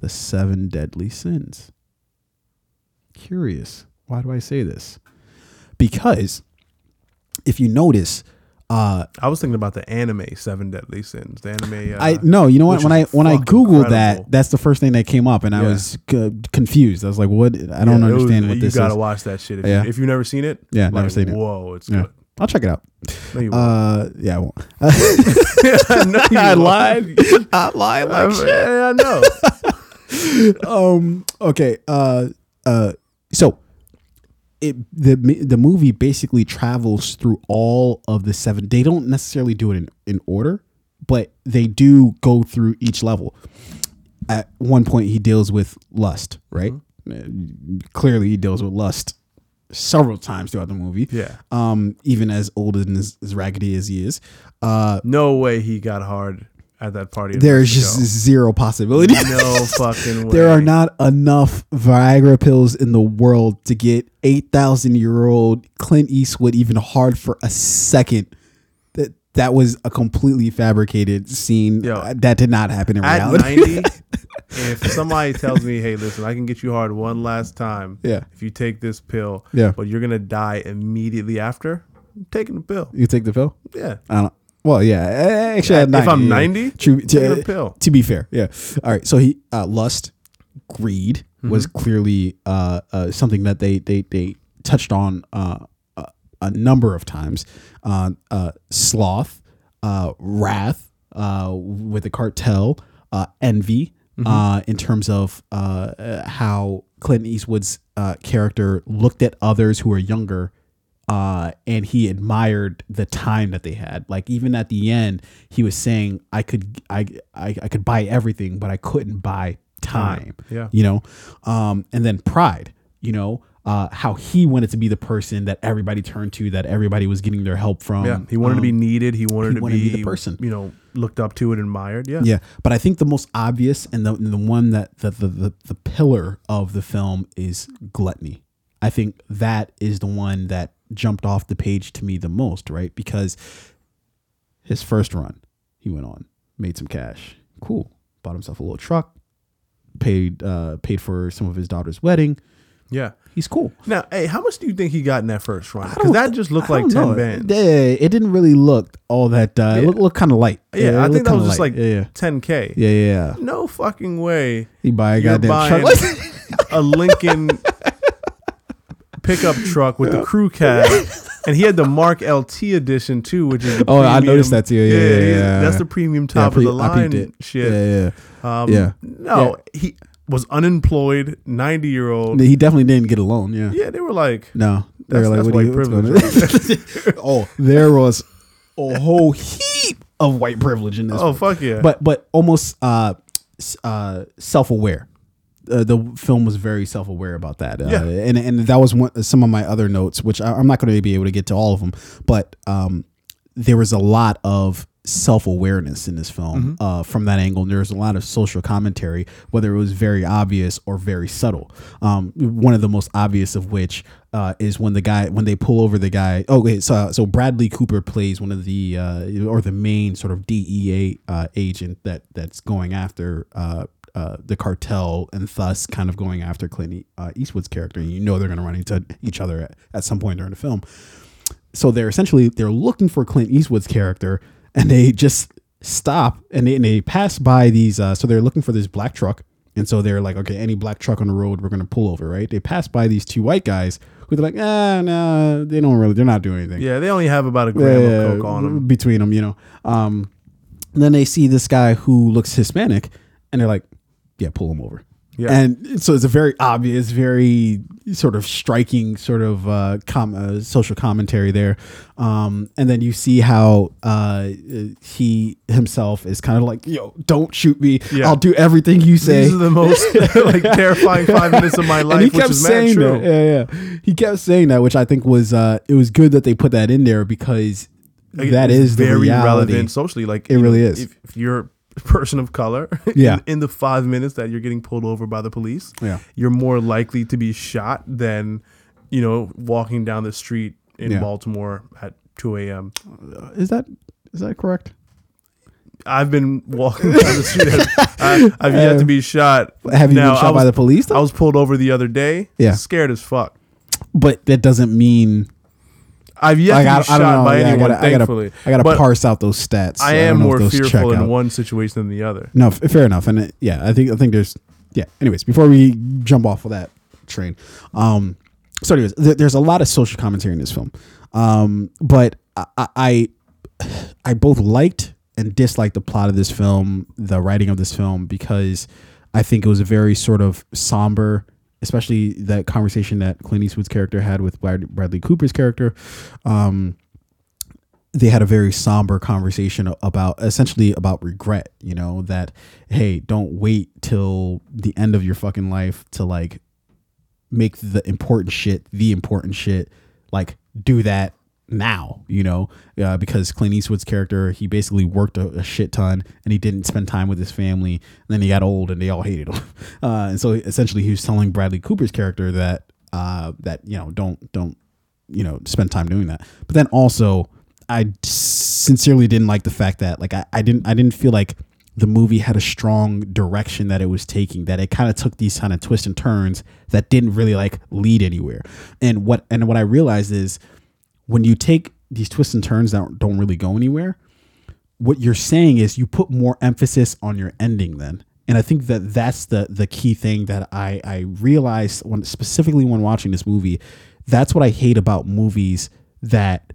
the seven deadly sins. Curious. Why do I say this? Because if you notice, uh, I was thinking about the anime Seven Deadly Sins. The anime. Uh, I no, you know what? When I when I googled incredible. that, that's the first thing that came up, and I was c- confused. I was like, "What? I don't yeah, it was- understand what you gotta is." watch that shit. If, Yeah. you, if you've never seen it, Yeah, like, never seen it. Whoa, it's Yeah. good. I'll check it out. No, you won't. Uh, yeah, I won't. No, you I lied. I lied like I'm- shit. yeah, I know. um okay uh uh so it the the movie basically travels through all of the seven they don't necessarily do it in, in order but they do go through each level. At one point he deals with lust right? Uh, clearly he deals with lust several times throughout the movie. Yeah. um even as old and as, as raggedy as he is. Uh No way he got hard at that party. there's just zero possibility no fucking way. There are not enough Viagra pills in the world to get 8,000 year old Clint Eastwood even hard for a second. That that was a completely fabricated scene. Yo. Uh, that did not happen in at reality. 90. if somebody tells me, "Hey, listen, I can get you hard one last time," Yeah. if you take this pill, Yeah. but you're gonna die immediately after, I'm taking the pill. you take the pill? Yeah. I don't. Well, yeah. uh, Actually, at If I'm yeah. 90, true. To, pill. to be fair, yeah. All right. So he uh, lust, greed was clearly uh, uh, something that they they they touched on uh, a, a number of times. Uh, uh, sloth, uh, wrath uh, with the cartel, uh, envy. Uh, in terms of uh, uh, how Clint Eastwood's uh, character looked at others who were younger uh, and he admired the time that they had. Like even at the end, he was saying, "I could, I, I, I could buy everything, but I couldn't buy time." Yeah. you know. Um, and then pride, you know, uh, how he wanted to be the person that everybody turned to, that everybody was getting their help from. Yeah. He wanted to be Um, needed. He wanted, he to, wanted to be be the person. You know, looked up to and admired. Yeah. Yeah, but I think the most obvious and the and the one that the, the the the pillar of the film is gluttony. I think that is the one that jumped off the page to me the most, right? Because his first run, he went on, made some cash, cool, bought himself a little truck, paid uh paid for some of his daughter's wedding. Yeah. He's cool. Now, hey, how much do you think he got in that first run? Because that just looked like don't ten know. bands. Yeah, it didn't really look all that. Uh, It looked, looked kind of light. Yeah, I think that was just light. like yeah, yeah, ten k. yeah, yeah, yeah. No fucking way. He buy a goddamn truck. a Lincoln pickup truck with the crew cab, and he had the Mark LT edition too, which is the Oh, I noticed that too. Yeah, yeah, he's- yeah. that's the premium Yeah, top pre- of the line it. shit. Yeah, yeah. Um, Yeah. no, he was unemployed, ninety year old. He definitely didn't get a loan. Yeah. Yeah, they were like, No. They That's- were like, that's what do you, white what's going oh, there was a whole heap of white privilege in this. oh one. fuck yeah, But but almost uh, uh, self aware. Uh, the film was very self aware about that. Uh, Yeah. and and that was one some of my other notes, which I, I'm not going to be able to get to all of them, but um, there was a lot of self awareness in this film uh, from that angle. And there was a lot of social commentary, whether it was very obvious or very subtle. Um, one of the most obvious of which uh, is when the guy when they pull over the guy. Oh, wait, so so Bradley Cooper plays one of the uh, or the main sort of DEA uh, agent that that's going after. Uh, the cartel and thus kind of going after Clint uh, Eastwood's character. And you know they're going to run into each other at, at some point during the film so they're essentially they're looking for Clint Eastwood's character, and they just stop and they, and they pass by these. Uh, so they're looking for this black truck, and so they're like, okay, any black truck on the road, we're gonna pull over, right? They pass by these two white guys who they're like, ah, no, they don't really, they're not doing anything. yeah, they only have about a gram of coke on them. between them, you know. Um, then they see this guy who looks Hispanic, and they're like, yeah, pull him over. Yeah. And so it's a very obvious, very sort of striking sort of uh, com- uh, social commentary there. Um, and then you see how uh, he himself is kind of like, yo, don't shoot me. Yeah. I'll do everything you say. These are the most like terrifying five minutes of my life, and he which kept is saying that. Yeah, yeah. He kept saying that, which I think was uh, it was good that they put that in there because Like, that it's the very reality. relevant socially. Like It really know, is. If, if you're a person of color, Yeah. in, in the five minutes that you're getting pulled over by the police, Yeah. you're more likely to be shot than you know walking down the street in Yeah. Baltimore at 2 a.m. Uh, is that is that correct? I've been walking down the street. I, I've yet to uh, be shot. Have you Now, been shot by the police? Though? I was pulled over the other day. Yeah. scared as fuck. but that doesn't mean I've yet like, to I, be I shot don't know. by Yeah, I anyone. I gotta, thankfully, I gotta parse out those stats. I am more fearful in out. one situation than the other. No, f- fair enough. And it, yeah, I think I think there's yeah. Anyways, before we jump off of that train, um, so anyways, th- there's a lot of social commentary in this film, um, but I, I I both liked and disliked the plot of this film, the writing of this film, because I think it was a very sort of somber, especially that conversation that Clint Eastwood's character had with Bradley Cooper's character. Um, they had a very somber conversation about essentially about regret, you know, that hey, don't wait till the end of your fucking life to like make the important shit the important shit. Like do that now, you know, uh, because Clint Eastwood's character, he basically worked a, a, shit ton and he didn't spend time with his family. And then he got old and they all hated him. Uh, and so essentially he was telling Bradley Cooper's character that, uh, that, you know, don't, don't, you know, spend time doing that. But then also I sincerely didn't like the fact that like I, I didn't, I didn't feel like the movie had a strong direction that it was taking that it kind of took these kind of twists and turns that didn't really like lead anywhere and what and what i realized is when you take these twists and turns that don't really go anywhere, what you're saying is you put more emphasis on your ending then. And I think that that's the the key thing that I I realized when specifically when watching this movie, that's what I hate about movies that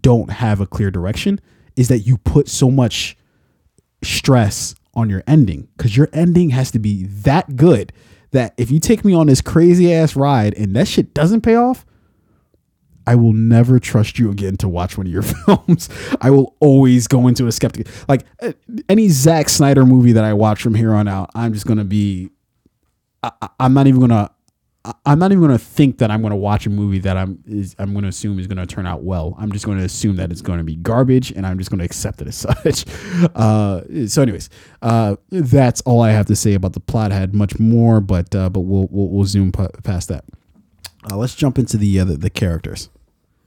don't have a clear direction is that you put so much stress on your ending cuz your ending has to be that good that if you take me on this crazy ass ride and that shit doesn't pay off, I will never trust you again to watch one of your films. I will always go into a skeptic. Like uh, any Zack Snyder movie that I watch from here on out, I'm just gonna be. I, am not even gonna. I'm not even gonna think that I'm gonna watch a movie that I'm is I'm gonna assume is gonna turn out well. I'm just gonna assume that it's gonna be garbage, and I'm just gonna accept it as such. Uh, so, anyways, uh, that's all I have to say about the plot. I had much more, but uh, but we'll, we'll, we'll zoom past that. Uh, let's jump into the, uh, the, the characters.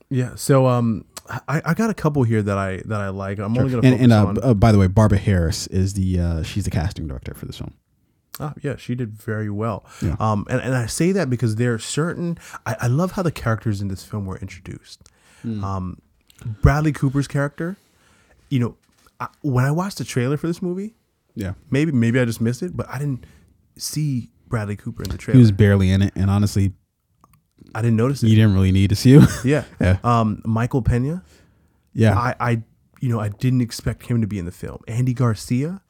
Yeah. So um, I, I got a couple here that I that I like. I'm only gonna and, and uh, on. Uh, by the way, Barbara Harris is the uh, she's the casting director for this film. Ah, yeah, she did very well. Yeah. Um, and, and I say that because there are certain. I, I love how the characters in this film were introduced. Mm. Um, Bradley Cooper's character, you know, I, when I watched the trailer for this movie, yeah, maybe maybe I just missed it, but I didn't see Bradley Cooper in the trailer. He was barely in it, and honestly, I didn't notice it. You didn't really need to see him. yeah. yeah. Um, Michael Pena. Yeah. I, I, you know, I didn't expect him to be in the film. Andy Garcia.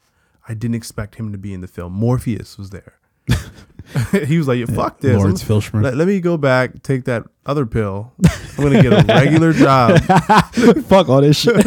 I didn't expect him to be in the film. Morpheus was there. he was like, "Fuck this, Laurence Fishburne. Let, let, me go back, take that other pill. I'm gonna get a regular job. Fuck all this shit."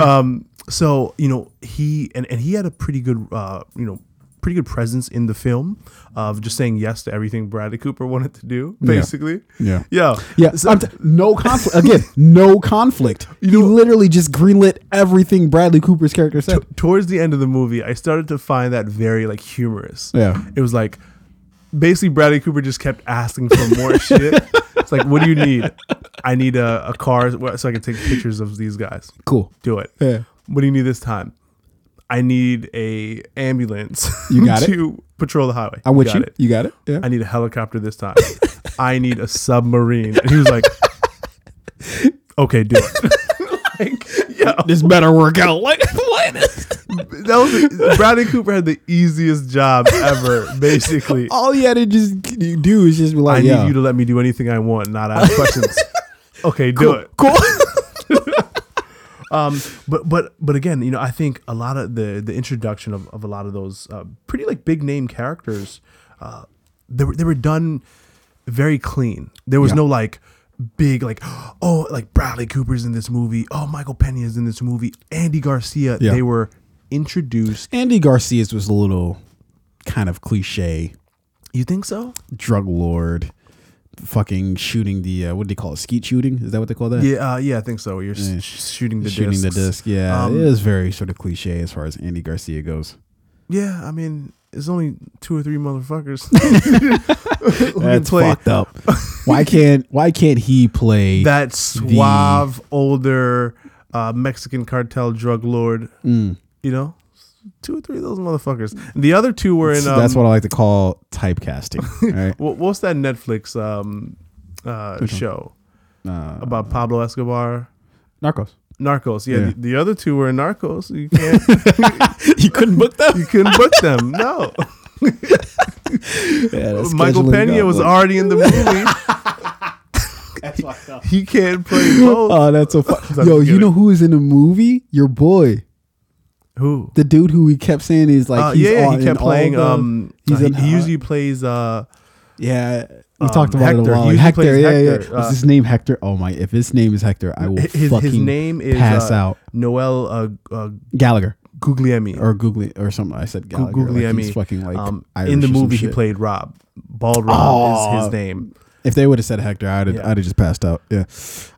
um. So you know he and and he had a pretty good uh you know pretty good presence in the film of just saying yes to everything Bradley Cooper wanted to do, basically. Yeah. Yeah. Yeah. So, t- no conflict. Again, no conflict. You he literally just greenlit everything Bradley Cooper's character said. T- towards the end of the movie, I started to find that very like humorous. Yeah. It was like basically Bradley Cooper just kept asking for more shit. It's like, what do you need? I need a, a car so I can take pictures of these guys. Cool. Do it. Yeah. What do you need this time? I need a ambulance. You got to it? patrol the highway. I'm with got you. You got it. Yeah. I need a helicopter this time. I need a submarine. And he was like, "Okay, do it." like, yo, this better work out. Like, what? that was Bradley Cooper had the easiest job ever. Basically, all he had to just do is just be like, "I yo. need you to let me do anything I want, not ask questions." okay, do cool. it. Cool. Um, but but but again, you know, I think a lot of the the introduction of, of a lot of those uh, pretty like big name characters, uh, they were they were done very clean. There was yeah. no like big like oh like Bradley Cooper's in this movie. Oh, Michael Pena is in this movie. Andy Garcia. Yeah. They were introduced. Andy Garcia's was a little kind of cliche. You think so? Drug lord fucking shooting the uh, what do they call it? Skeet shooting? Is that what they call that? Yeah, uh, yeah, I think so. You're yeah. sh- shooting the shooting discs. the disc. Yeah, um, it is very sort of cliche as far as Andy Garcia goes. Yeah, I mean, it's only two or three motherfuckers. That's fucked up. why can't Why can't he play that suave the, older uh, Mexican cartel drug lord? Mm. You know, two or three of those motherfuckers. The other two were in. Um, that's what I like to call typecasting. Right? what's that Netflix um, uh, show uh, about Pablo Escobar? Narcos. Narcos. Yeah, yeah. The, the, other two were in Narcos. You can't. you couldn't book them. You couldn't book them. No. yeah, Michael Pena was already in the movie. That's fucked up. He can't play both. Oh, that's so fun. Yo, you know kidding. who is in the movie? Your boy, Who? the dude who he kept saying is like, Uh, he's yeah, he kept playing. um, he's uh, in, he, usually plays. Uh, Yeah, we Um, talked about it a while. He Hector, yeah, Hector. yeah. Uh, is his name Hector? Oh my! If his name is Hector, I will his fucking his name is pass uh, out. Noel uh, uh, Gallagher Gugliemi. or Googly or something. I said Gallagher. Like Guglielmi. he's fucking like um, Irish in the movie, he played Rob. Bald Rob Oh. is his name. If they would have said Hector, I'd have, Yeah. I'd have just passed out. Yeah.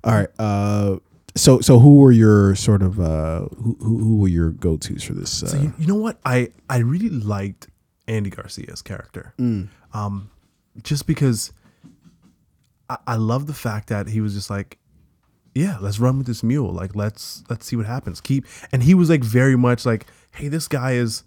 All right. Uh, so so who were your sort of uh, who who, who were your go tos for this? Uh, So you, you know what? I I really liked Andy Garcia's character, Mm. um, just because I, I love the fact that he was just like, yeah, let's run with this mule. Like let's let's see what happens. Keep and he was like very much like, hey, this guy is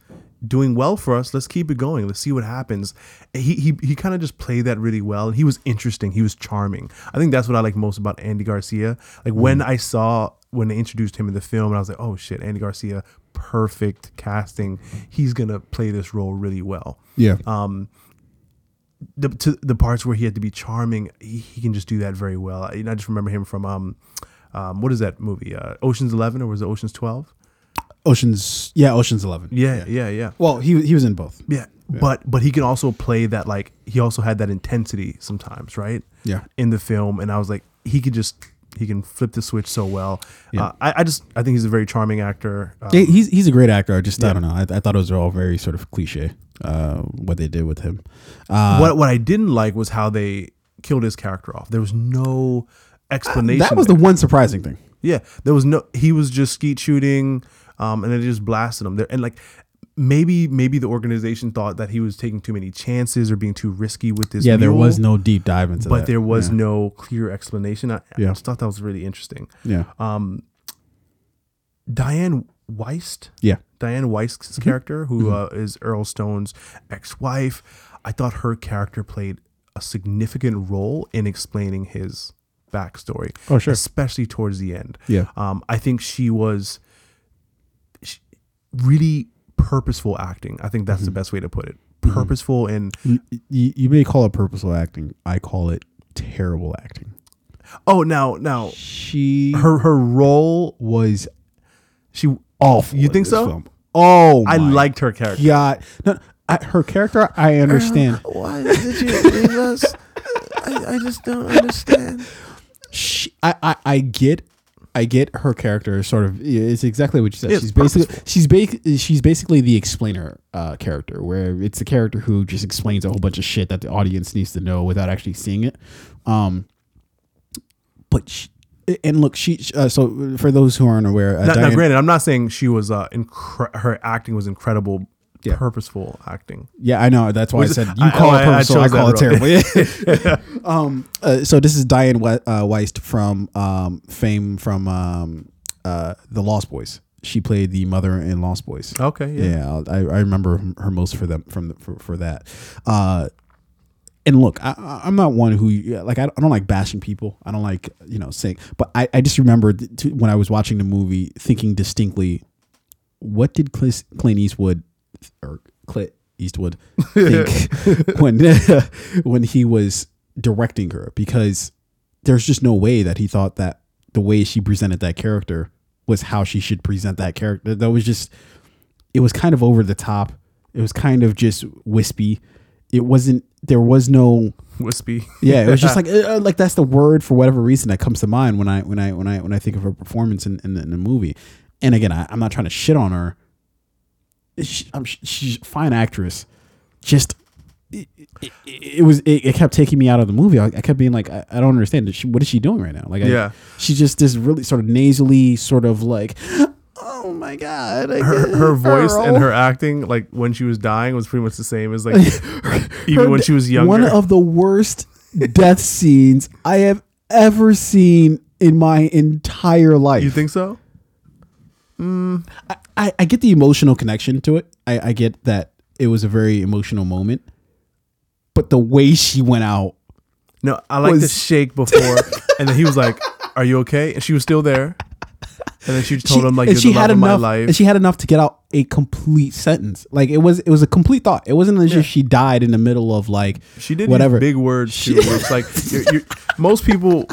doing well for us. Let's keep it going. Let's see what happens. He he he kind of just played that really well, and he was interesting. He was charming. I think that's what I like most about Andy Garcia. Like when I saw when they introduced him in the film, and I was like, oh shit, Andy Garcia, perfect casting. He's gonna play this role really well yeah. um the to the parts where he had to be charming he, he can just do that very well I, I just remember him from um um what is that movie uh oceans 11 or was it oceans 12 Ocean's yeah Ocean's Eleven. yeah yeah yeah Well, he he was in both. yeah but but he can also play that like he also had that intensity sometimes right Yeah. in the film and i was like he could just he can flip the switch so well Yeah. uh, I, I just i think he's a very charming actor um, Yeah, he's he's a great actor. I just I don't know. I, I thought it was all very sort of cliche. Uh, what they did with him. Uh, what what i didn't like was how they killed his character off there was no explanation that was there. the one surprising thing. Yeah, there was no. He was just skeet shooting, um, and they just blasted him there. And like, maybe maybe the organization thought that he was taking too many chances or being too risky with this. Yeah, there was no deep dive into that. but that. there was yeah. no clear explanation. I, I just thought that was really interesting. yeah Um, Dianne Wiest, yeah Dianne Wiest's Mm-hmm. character, who uh, is Earl Stone's ex-wife, I thought her character played a significant role in explaining his backstory. Oh, sure. especially towards the end. yeah Um, I think she was really purposeful acting. I think that's Mm-hmm. the best way to put it. Purposeful and you, you, may call it purposeful acting. I call it terrible acting. oh, now now She her her role was she awful. You think so? film. Oh, I my liked her character. Yeah, no, I, her character. I understand. Why did you leave us? I, I just don't understand. she, I, I, I get, I get her character. Sort of, it's exactly what you said. It's she's basically, she's ba- she's basically the explainer uh, character, where it's the character who just explains a whole bunch of shit that the audience needs to know without actually seeing it. Um, but she, and look, she. Uh, so for those who aren't aware, uh, Now, now, granted, I'm not saying she was uh, incre- her acting was incredible, Yeah. purposeful acting. Yeah, I know. That's why Was I said you I- call oh, it I- I purposeful. I, call it terrible. Um. Uh, so this is Diane we- uh, Wiest from um fame from um uh the Lost Boys. She played the mother in Lost Boys. Okay, yeah. Yeah, I, I remember her most for them from the, for for that. Uh, and look, I, I- I'm not one who like I, I don't like bashing people. I don't like you know saying, but I, I just remember when I was watching the movie, thinking distinctly, what did Clint Eastwood or Clint Eastwood think when when he was directing her? Because there's just no way that he thought that the way she presented that character was how she should present that character. That was just it was kind of over the top. It was kind of just wispy. It wasn't. There was no. Wispy. Yeah, it was just like uh, like that's the word for whatever reason that comes to mind when I when I when I when I think of her performance in in, the- in the movie. And again, I, I'm not trying to shit on her. She, I'm, she's a fine actress. Just it, it, it was it, it kept taking me out of the movie. I, I kept being like, I, I don't understand. She, what is she doing right now? Like, I, Yeah. she's just this really sort of nasally, sort of like, oh my god, her her voice and her acting, like when she was dying, was pretty much the same as like even Her- when she was younger. One of the worst death scenes I have ever seen in my entire life. you think so? Mm, I, I get the emotional connection to it. I, I get that it was a very emotional moment. But the way she went out, No, I like the shake before, and then he was like, "Are you okay?" And she was still there, and then she told she, him like, "You're she the love had of my enough, life." and she had enough to get out a complete sentence. Like it was, it was a complete thought. It wasn't as Yeah. if she died in the middle of like She did whatever. big words She- too. it's like you're, you're, most people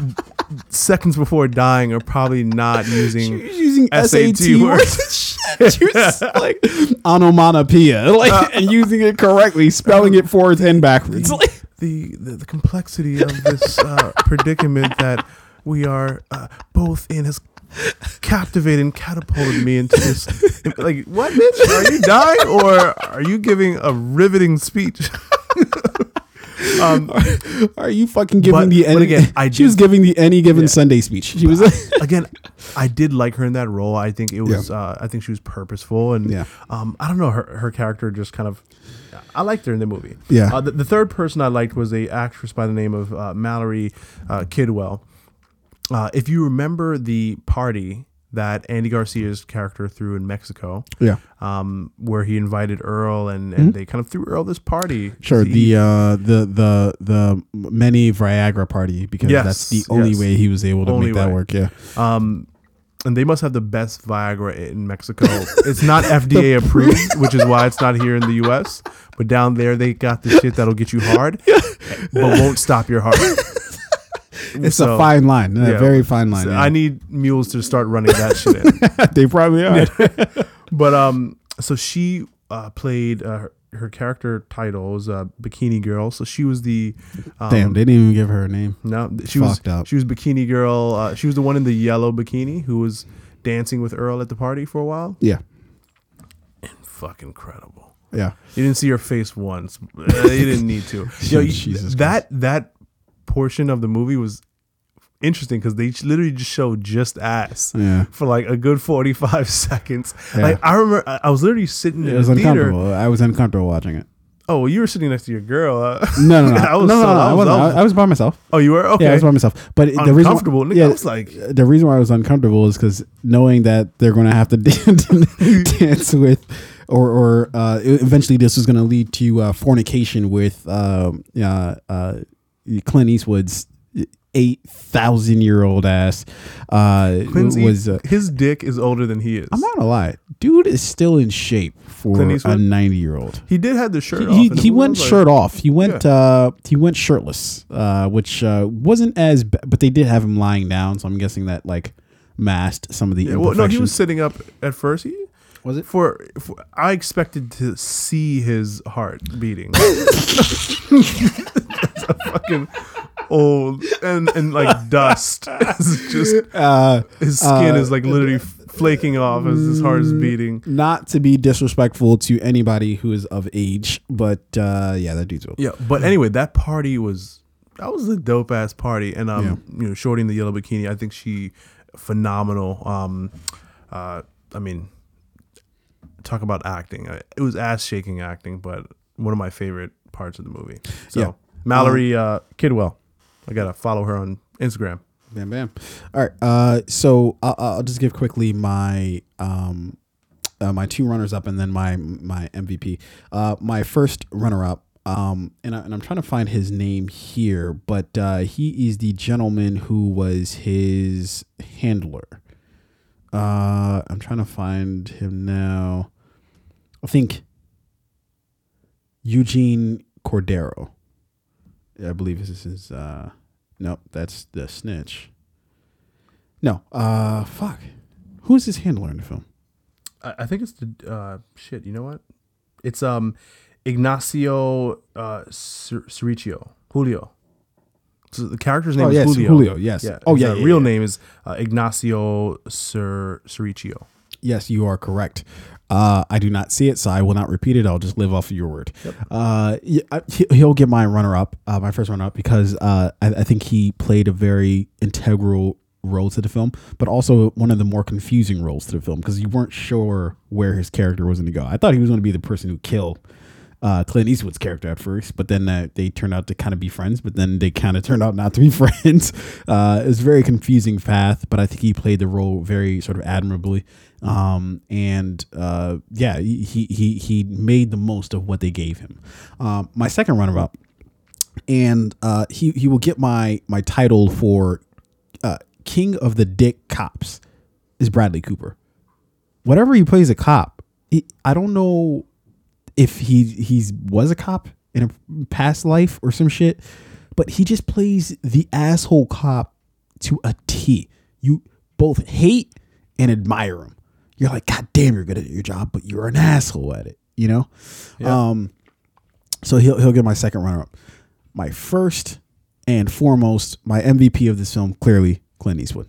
seconds before dying are probably not using She's using SAT SAT, words. She like onomatopoeia, like and using it correctly, spelling it forwards and backwards. Like, the, the the complexity of this uh, predicament that we are uh, both in has captivated and catapulted me into this. Like, what, bitch? Are you dying or are you giving a riveting speech? Um, are you fucking giving But- the any? again, I she was giving the any given Yeah. Sunday speech. She was again, I did like her in that role. I think it was. Uh, I think she was purposeful, and Yeah. um, I don't know. Her her character just kind of. I liked her in the movie. Yeah. Uh, the, the third person I liked was a actress by the name of uh, Mallory uh, Kidwell. Uh, if you remember the party that Andy Garcia's character threw in Mexico, yeah, um, where he invited Earl and, and they kind of threw Earl this party. Mm-hmm. sure. He- The uh, the the the many Viagra party because Yes, that's the only yes. way he was able to Only make that work. Yeah, Um, and they must have the best Viagra in Mexico. it's not FDA approved, which is why it's not here in the U.S. But down there, they got the shit that'll get you hard, but won't stop your heart. It's So, a fine line, a yeah. very fine line. so yeah. I need mules to start running that shit in. they probably are. But um, so she uh, played uh, her, her character title was uh, Bikini Girl. So she was the um, Damn, they didn't even give her a name. No, she was Fucked up. she was bikini girl. Uh, she was the one in the yellow bikini who was dancing with Earl at the party for a while. Yeah, and Fucking incredible. yeah. You didn't see her face once. You didn't need to. Yo, Jesus that that portion of the movie was interesting because they literally just showed just ass Yeah. for like a good forty five seconds. Yeah. Like I remember, I was literally sitting It in was the theater. I was uncomfortable watching it. Oh, well, you were sitting next to your girl. Uh, No, no, no, I was no, no, so- no, I was- I I, I was by myself. oh, you were okay. Yeah, I was by myself. But the reason, why, Uncomfortable. Nigga, I was like- the reason why I was uncomfortable is because knowing that they're going to have to dance with, or or uh, eventually this was going to lead to uh, fornication with um, uh, uh, Clint Eastwood's eight thousand year old ass. Uh, Clint was uh, his dick is older than he is. I'm not gonna lie, dude is still in shape for a ninety year old. he did have the shirt off. He, he went like, shirt off. He went Yeah. uh he went shirtless, uh, which uh, wasn't as ba- but they did have him lying down, so I'm guessing that like masked some of the Yeah, well, no, he was sitting up at first. He, Was it? for, for I expected to see his heart beating. That's a fucking old and and like dust. It's just Uh, his skin uh, is like literally flaking off as his heart is beating. not to be disrespectful to anybody who is of age, but uh, yeah, that dude's old. Yeah, but anyway, that party was that was a dope ass party, and um, you know, Shorty in the yellow bikini, I think she phenomenal. Um, uh, I mean, talk about acting. Uh, It was ass shaking acting, but one of my favorite parts of the movie. So Yeah. Mallory uh, Kidwell, I gotta follow her on Instagram. Bam, bam. All right. Uh, so I'll, I'll just give quickly my um, uh, my two runners up and then my my MVP. Uh, my first runner up. Um, and, I, and I'm trying to find his name here, but uh, he is the gentleman who was his handler. Uh, I'm trying to find him now. I think Eugene Cordero. I believe this is. Uh, Nope, that's the snitch. No, uh, fuck. Who's his handler in the film? I, I think it's the uh, shit. You know what? It's um Ignacio uh, Cer- Julio. So the character's name Oh, is yes, Julio. Julio, yes. Yeah. Oh, yeah, uh, yeah, real yeah. name is uh, Ignacio Cer- Serricchio. Yes, you are correct. Uh, I do not see it, so I will not repeat it. I'll just live off of your word. Uh, he- he'll get my runner up, uh, my first runner up, because uh, I, I think he played a very integral role to the film, but also one of the more confusing roles to the film because you weren't sure where his character was going to go. I thought he was going to be the person who killed uh, Clint Eastwood's character at first, but then uh, they turned out to kind of be friends, but then they kind of turned out not to be friends. Uh, it was a very confusing path, but I think he played the role very sort of admirably. Um, and uh, yeah, he, he he made the most of what they gave him. Um, my second runabout, and uh, he he will get my my title for uh, King of the Dick Cops is Bradley Cooper. Whatever he plays a cop, he, I don't know if he he's was a cop in a past life or some shit, but he just plays the asshole cop to a T. You both hate and admire him. You're like, God damn, you're good at your job, but you're an asshole at it. You know. Um. So he'll he'll get my second runner up. My first and foremost, my MVP of this film, clearly Clint Eastwood.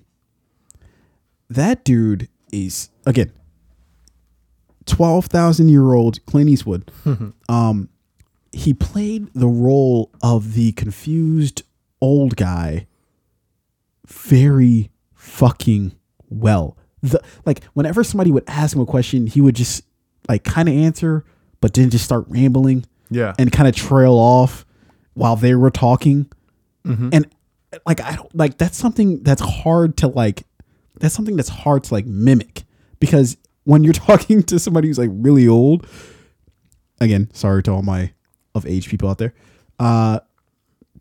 That dude is again twelve thousand year old Clint Eastwood. um, he played the role of the confused old guy very fucking well. The like whenever somebody would ask him a question, he would just like kind of answer, but then just start rambling Yeah. and kind of trail off while they were talking. And like I don't like that's something that's hard to like that's something that's hard to like mimic because when you're talking to somebody who's like really old, again, sorry to all my of age people out there. Uh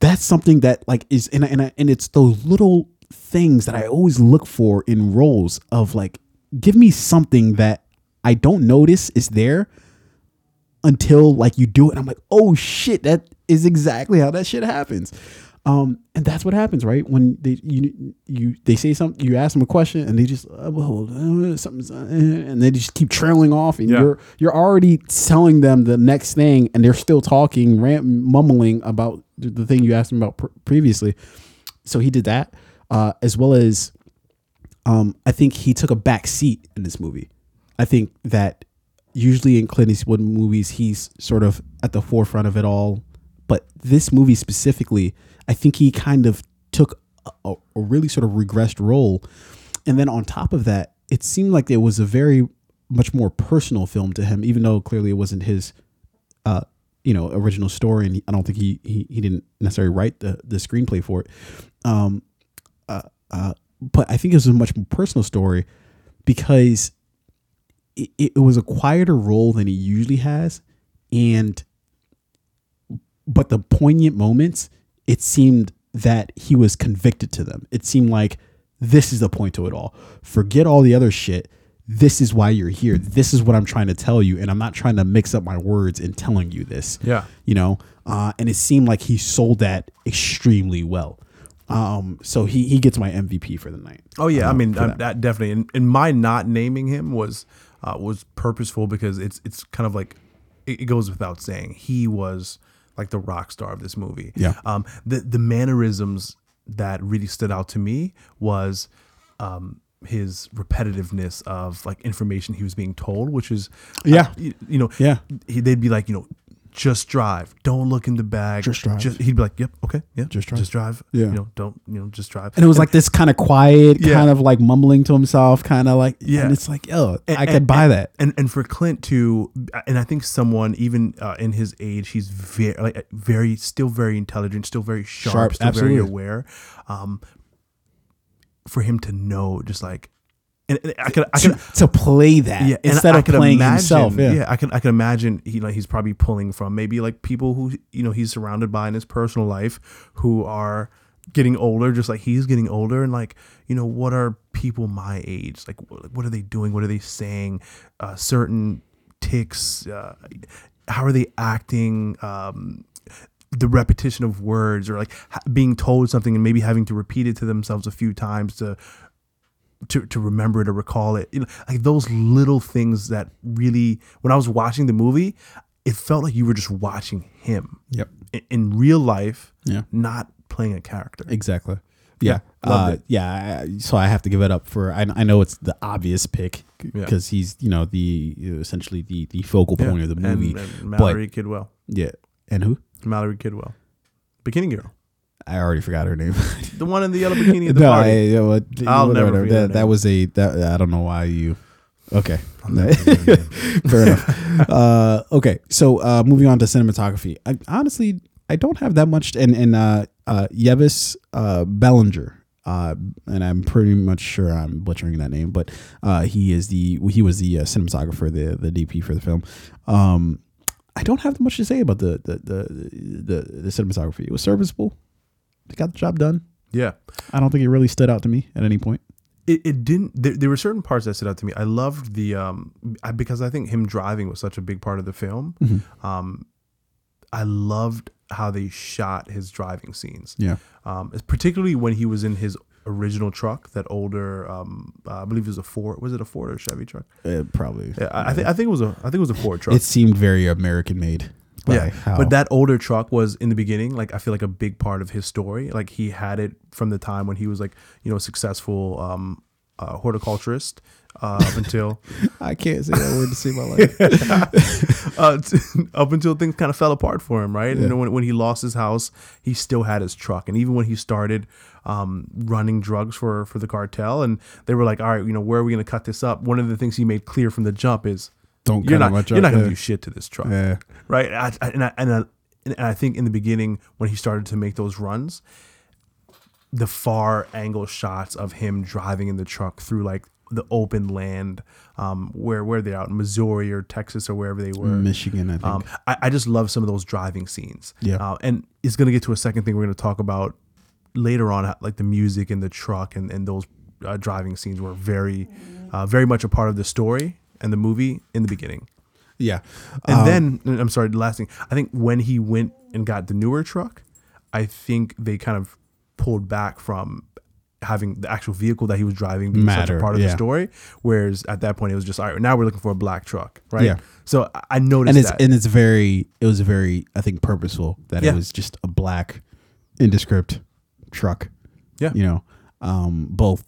that's something that like is and and and it's those little things that I always look for in roles of like give me something that I don't notice is there until like you do it. I'm like, oh shit, that is exactly how that shit happens. Um, and that's what happens, right? When they you you they say something, you ask them a question, and they just uh, well uh, something's, uh, and they just keep trailing off, and Yeah. you're you're already telling them the next thing, and they're still talking, ram- mumbling about the, the thing you asked them about pr- previously. So he did that, uh, as well as um, I think he took a back seat in this movie. I think that usually in Clint Eastwood movies, he's sort of at the forefront of it all. But this movie specifically, I think he kind of took a, a really sort of regressed role. And then on top of that, it seemed like it was a very much more personal film to him, even though clearly it wasn't his, uh, you know, original story. And I don't think he he, he didn't necessarily write the the screenplay for it. Um, uh, uh, but I think it was a much more personal story because it, it was a quieter role than he usually has, and but the poignant moments, it seemed that he was convicted to them. It seemed like this is the point to it all. Forget all the other shit. This is why you're here. This is what I'm trying to tell you, and I'm not trying to mix up my words in telling you this. Yeah. you know. Uh, and it seemed like he sold that extremely well. Um, so he he gets my MVP for the night. Oh yeah, I um, mean that. that definitely. And, and my not naming him was uh, was purposeful because it's it's kind of like it, it goes without saying he was like the rock star of this movie. Yeah. Um. The the mannerisms that really stood out to me was um his repetitiveness of like information he was being told, which is uh, Yeah. you, you know Yeah. he, they'd be like you know just drive don't look in the bag Just drive. he'd be like yep okay yeah Just drive. just drive Yeah. you know don't you know just drive and it was like this kind of quiet, Yeah. kind of like mumbling to himself, kind of like Yeah. And it's like, yo, And- I could and- buy and- that. And and for Clint to, and I think someone even uh, in his age, he's very like very still very intelligent, still very sharp, Sharp, still absolutely. very aware. Um, for him to know, just like, and, and I could, I to, could. to play that Yeah, instead I of playing imagine, himself. Yeah. I can I can imagine he like he's probably pulling from maybe like people who you know he's surrounded by in his personal life who are getting older, just like he's getting older, and like you know what are people my age like? What are they doing? What are they saying? Uh, certain ticks. Uh, how are they acting? Um, the repetition of words, or like ha- being told something and maybe having to repeat it to themselves a few times to to, to remember it or recall it. You know, like those little things that really, when I was watching the movie, it felt like you were just watching him Yep. in, in real life, Yeah. not playing a character. Exactly. Yeah. Yeah, uh, yeah. I- So I have to give it up for. I, I know it's the obvious pick Yeah. because he's you know the essentially the the focal Yeah. point of the movie. and Mallory Kidwell. yeah. And who? Mallory Kidwell. Bikini Girl. I already forgot her name. The one in the yellow bikini at the no, party. I, yeah, well, I'll whatever. never forget That, that was a that I don't know why you. Okay. never forget her Fair enough. Uh, okay, so uh, moving on to cinematography. I, honestly, I don't have that much. And and uh, uh, Yevis uh, Bellinger, uh, and I'm pretty much sure I'm butchering that name, but uh, he is the he was the uh, cinematographer, the the DP for the film. Um, I don't have much to say about the the the the, the cinematography. It was serviceable. It got the job done. yeah. I don't think it really stood out to me at any point. it, it didn't there, there were certain parts that stood out to me i loved the um I, because i think him driving was such a big part of the film um i loved how they shot his driving scenes Yeah. um particularly when he was in his original truck, that older, um, uh, I believe it was a Ford. Was it a Ford or a Chevy truck? Uh, probably. Yeah, I, I think I think it was a I think it was a Ford truck. It seemed very American made. By yeah, how- but that older truck was in the beginning. Like I feel like a big part of his story. Like he had it from the time when he was like you know a successful um, uh, horticulturist uh, up until I can't say that word to save my life. uh, t- up until things kind of fell apart for him, right? Yeah. And when, when he lost his house, he still had his truck, and even when he started um, running drugs for for the cartel, and they were like, "All right, you know, where are we going to cut this up?" One of the things he made clear from the jump is, Don't "You're not, my you're not going to truck, do shit to this truck." yeah. right? I, I, and I, and I, and I think in the beginning when he started to make those runs, the far angle shots of him driving in the truck through like the open land, um, where where they're out in Missouri or Texas or wherever they were. Michigan, I think. Um, I, I just love some of those driving scenes. Yeah. Uh, and it's going to get to a second thing we're going to talk about later on, like the music in the truck and, and those uh, driving scenes were very, uh, very much a part of the story and the movie in the beginning. yeah. And Um, then I'm sorry, the last thing. I think when he went and got the newer truck, I think they kind of pulled back from having the actual vehicle that he was driving being such a part of yeah. the story. Whereas at that point it was just all right, now we're looking for a black truck. Right. Yeah. So I- I noticed and it's that. and it's very it was very I think purposeful that Yeah. it was just a black indescript truck. Yeah. You know, um, both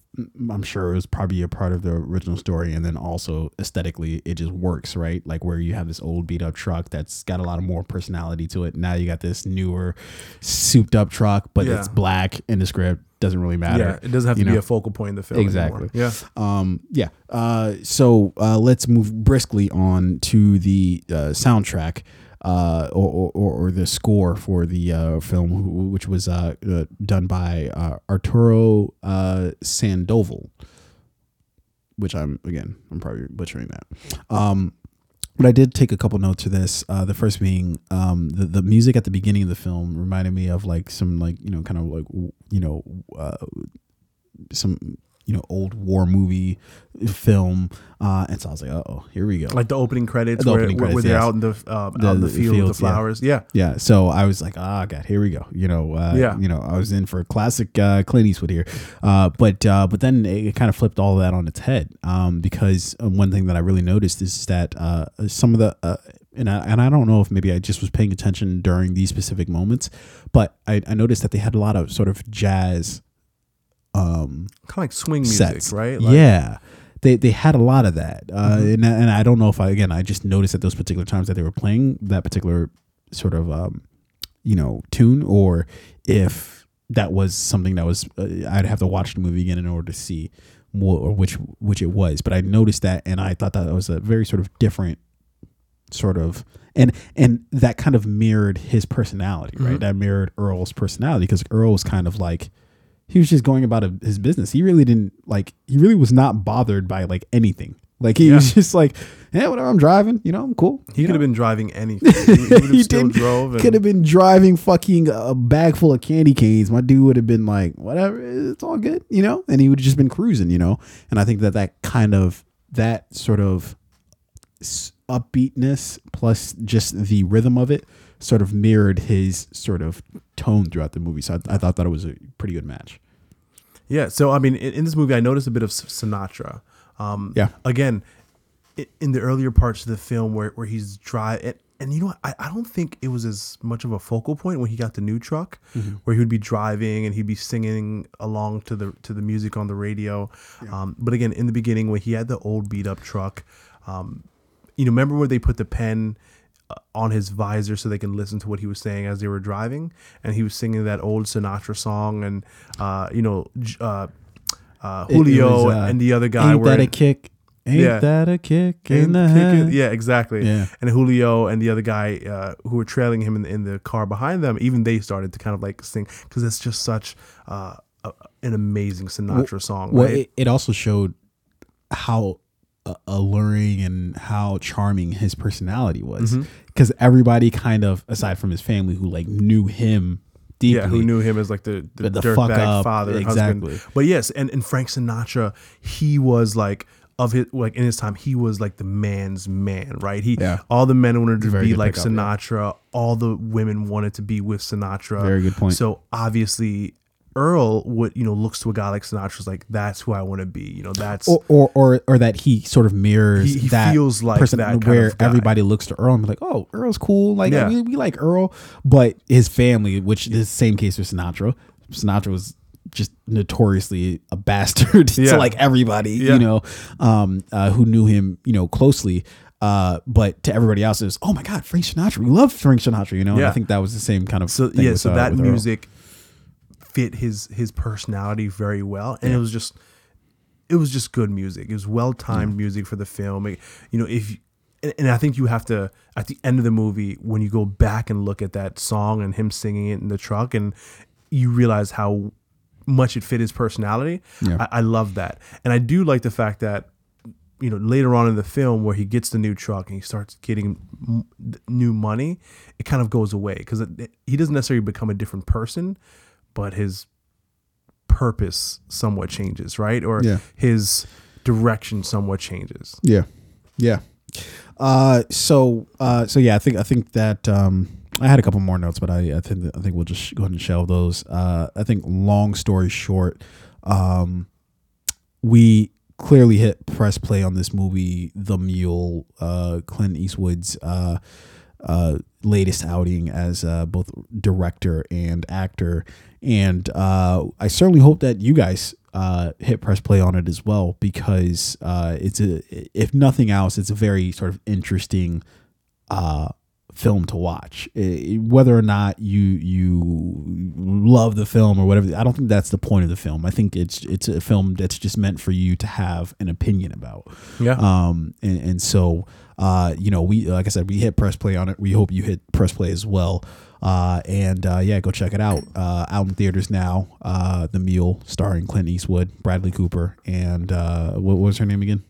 I'm sure it was probably a part of the original story, and then also aesthetically, it just works, right? Like where you have this old beat up truck that's got a lot of more personality to it. Now you got this newer, souped up truck, but Yeah. it's black in the script. Doesn't really matter. yeah, it doesn't have to you be a focal point in the film. Exactly. Anymore. Yeah. Um, yeah. Uh, so uh, let's move briskly on to the uh, soundtrack uh, or, or, or the score for the uh, film, which was uh, uh, done by uh, Arturo uh, Sandoval, which I'm, again, I'm probably butchering that. Um, but I did take a couple notes for this. The first being um, the the music at the beginning of the film reminded me of like some like you know kind of like you know some you know old war movie film, uh, and so I was like, oh, here we go. Like the opening credits, The where, opening where, where they're yes. out in the, uh, The- out in the, field fields, with the flowers. Yeah. yeah, so I was like, ah, God, here we go. You know, uh, Yeah. you know, I was in for a classic uh, Clint Eastwood here, uh, but uh, but then it, kind of flipped all that on its head um, because uh, one thing that I really noticed is that uh, some of the uh, and I, and I don't know if maybe I just was paying attention during these specific moments, but I, I noticed that they had a lot of sort of jazz um, Kind of like swing music, sets, right? Like, yeah. They, they had a lot of that, uh, Mhm. and, and I don't know if I again I just noticed at those particular times that they were playing that particular sort of um, you know tune, or if that was something that was uh, I'd have to watch the movie again in order to see more or which which it was. But I noticed that, and I thought that was a very sort of different sort of and and that kind of mirrored his personality, right? Mhm. That mirrored Earl's personality because Earl was kind of like he was just going about a, his business. He really didn't like. He really was not bothered by like anything. Like he Yeah. was just like, yeah, whatever. I'm driving. You know, I'm cool. He could have been driving anything. He, he He still drove. And, could have been driving fucking a bag full of candy canes. My dude would have been like, whatever, it's all good, you know. And he would have just been cruising, you know. And I think that that kind of that sort of upbeatness plus just the rhythm of it sort of mirrored his sort of tone throughout the movie. So I, I thought that it was a pretty good match. Yeah. So I mean, in, in this movie, I noticed a bit of Sinatra. Um, Yeah. Again, in the earlier parts of the film where where he's dry and, and you know what? I, I don't think it was as much of a focal point when he got the new truck, where he would be driving and he'd be singing along to the to the music on the radio. Um, but again, in the beginning when he had the old beat up truck, um, you know, remember where they put the pen on his visor so they can listen to what he was saying as they were driving, and he was singing that old Sinatra song, and uh, you know, uh, uh, Julio was, uh, and the other guy Ain't were that a kick? Ain't Yeah. that a kick in the head? yeah, exactly. Yeah. And Julio and the other guy uh, who were trailing him in, in the car behind them, even they started to kind of like sing because it's just such uh, a, an amazing Sinatra song, Well, right? it, it also showed how alluring and how charming his personality was, mm-hmm. because everybody kind of, aside from his family, who like knew him deeply, yeah, who knew him as like the the, the dirtbag father, and exactly. husband. But yes, and, and Frank Sinatra, he was like of his like in his time, he was like the man's man, right? He Yeah. all the men wanted to Very be like pickup, yeah. Sinatra, all the women wanted to be with Sinatra. Very good point. So obviously, Earl would you know looks to a guy like Sinatra's like that's who I want to be. You know that's or, or or or that he sort of mirrors He- he that feels like person that where everybody looks to Earl and be like, oh, Earl's cool, like Yeah. we, we like Earl, but his family, which is the same case with Sinatra. Sinatra was just notoriously a bastard Yeah. to like everybody, Yeah. you know, um, uh, who knew him, you know, closely. Uh, but to everybody else, it was, oh my God, Frank Sinatra. We love Frank Sinatra, you know. And I think that was the same kind of so thing yeah with, so uh, that music fit his his personality very well and it was just it was just good music. It was well timed music for the film. It- you know if and, and I think you have to at the end of the movie when you go back and look at that song and him singing it in the truck and you realize how much it fit his personality Yeah. I, I love that. And I do like the fact that you know later on in the film where he gets the new truck and he starts getting m- new money it kind of goes away because he doesn't necessarily become a different person but his purpose somewhat changes right or Yeah. his direction somewhat changes Yeah, yeah. Uh, so uh, so yeah, I think I think that um, I had a couple more notes, but I, I think I think we'll just go ahead and shelve those. Uh, I think long story short, um, we clearly hit press play on this movie, The Mule, uh, Clint Eastwood's uh, latest outing as uh, both director and actor. And uh, I certainly hope that you guys uh, hit press play on it as well because uh, it's a, if nothing else, it's a very sort of interesting uh, film to watch. Eh, whether or not you you love the film or whatever, I don't think that's the point of the film. I think it's it's a film that's just meant for you to have an opinion about. yeah Um, and, and so, uh, you know, we, like I said, we hit press play on it. We hope you hit press play as well. Uh, and, uh, yeah, go check it out. Uh, out in theaters now. Uh, The Mule, starring Clint Eastwood, Bradley Cooper, and, uh, what was her name again?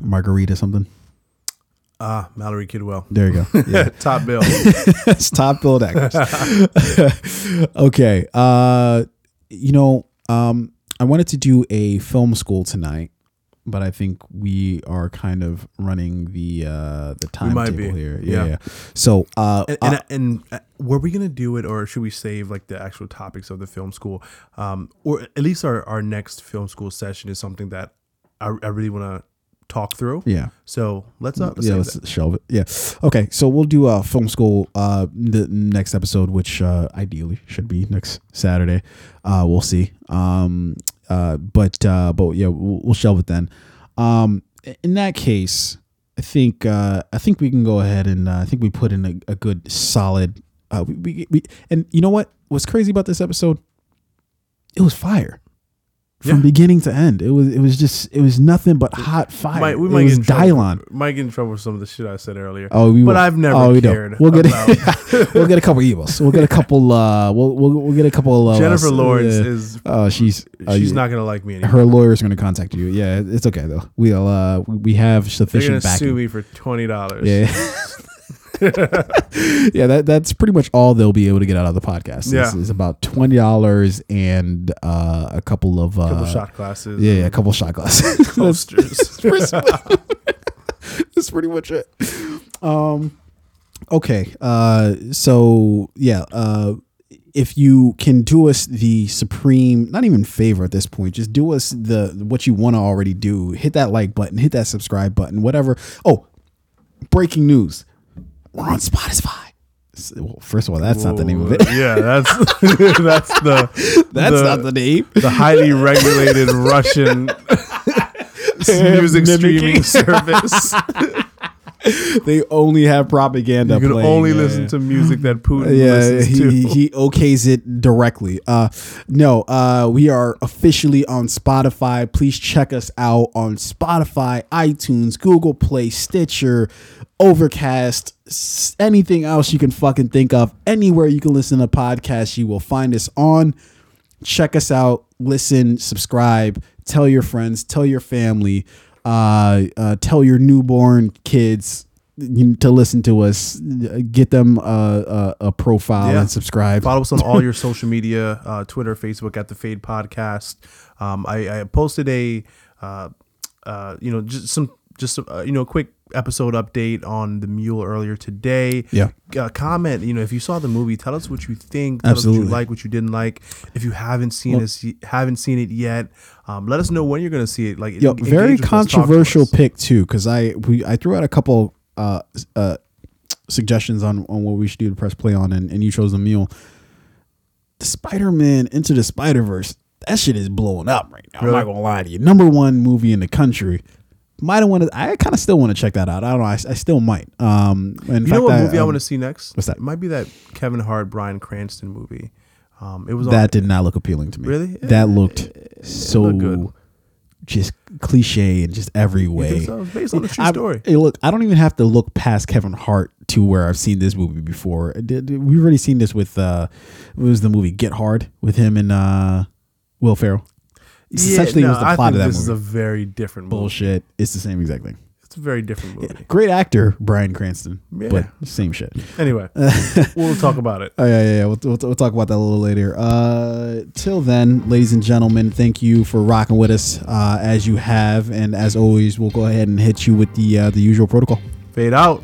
Margarita something. Ah mallory kidwell There you go. Yeah. top bill it's top build actors. okay. Uh, you know, um, I wanted to do a film school tonight, but I think we are kind of running the uh the timetable here. Yeah. Yeah. yeah. So, uh, and, uh, and, and uh, were we gonna do it or should we save like the actual topics of the film school um or at least our, our next film school session is something that i, I really want to talk through yeah. so let's uh let's yeah, let's that. shelve it. Yeah. Okay, so we'll do uh film school uh the next episode, which uh ideally should be next Saturday. Uh we'll see. Um uh but uh but yeah, we'll, we'll shelve it then. Um in that case, I think uh I think we can go ahead and uh, I think we put in a, a good solid uh we, we, we and you know what? What's crazy about this episode? It was fire. From Yeah. beginning to end, it was it was just it was nothing but hot fire. might, we it might was get in trouble, Dylon. might get in trouble with some of the shit I said earlier. Oh, we but will. I've never Oh, we cared. We'll get about we'll get a couple emails. We'll get a couple. Uh, we'll we'll, we'll get a couple. Uh, Jennifer uh, Lawrence uh, is Oh, she's uh, she's not gonna like me anymore. Her lawyer's going to contact you. Yeah, it's okay though. We'll uh, we have sufficient. They're gonna sue me for twenty dollars. Yeah. yeah, that that's pretty much all they'll be able to get out of the podcast. Yeah. This is about twenty dollars and uh, a couple of uh, couple shot glasses. Yeah, yeah, a couple shot glasses. that's, that's pretty much it. Um, okay. Uh, so yeah. Uh, if you can do us the supreme, not even favor at this point, just do us the what you want to already do. Hit that like button, hit that subscribe button, whatever. Oh, breaking news: we're on Spotify. Well, first of all, that's not the name of it. yeah, that's that's the That's the- not the name. the highly regulated Russian music streaming service. They only have propaganda. You can playing, only yeah. listen to music that Putin yeah, listens to. he, he okays it directly. Uh, no, uh, we are officially on Spotify. Please check us out on Spotify, iTunes, Google Play, Stitcher, Overcast, anything else you can fucking think of. Anywhere you can listen to podcasts, you will find us on. Check us out, listen, subscribe, tell your friends, tell your family, uh, uh, tell your newborn kids to listen to us. Get them a, a, a profile Yeah. and subscribe. Follow us on all your social media, uh, Twitter, Facebook at the Fade Podcast. Um, I, I posted a, uh, uh, you know, just some just uh, you know a quick episode update on the mule earlier today. Yeah. Uh, comment, you know, if you saw the movie, tell us what you think. Tell us what Absolutely. you like, what you didn't like. If you haven't seen Well- this, haven't seen it yet, um, let us know when you're gonna see it. Like, Yo, en- very us, to controversial pick too, because I we I threw out a couple uh uh suggestions on on what we should do to press play on, and, and you chose the mule. The Spider Man Into the Spider Verse, that shit is blowing up right now. Really? I'm not gonna lie to you. Number one movie in the country. Might have wanted. I kind of still want to check that out. I don't know. I, I still might. Um, in You know what I, movie I, um, want to see next? what's that? It might be that Kevin Hart, Bryan Cranston movie. Um, it was That did not look appealing to me. Really? That looked so looked good. just cliche in just every way. so? It's based on a true I- story. hey, look, I don't even have to look past Kevin Hart to where I've seen this movie before. We've already seen this with uh, what was the movie Get Hard with him and uh, Will Ferrell. It's essentially no, was the I plot of that this is a very different movie. Bullshit. It's the same exact thing. It's a very different movie. Great actor Bryan Cranston, Yeah. but same shit. Anyway, we'll talk about it. Oh yeah, yeah, yeah. We'll, we'll, we'll talk about that a little later. Uh, till then, ladies and gentlemen, thank you for rocking with us uh, as you have, and as always, we'll go ahead and hit you with the uh, the usual protocol. Fade out.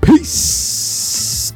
Peace.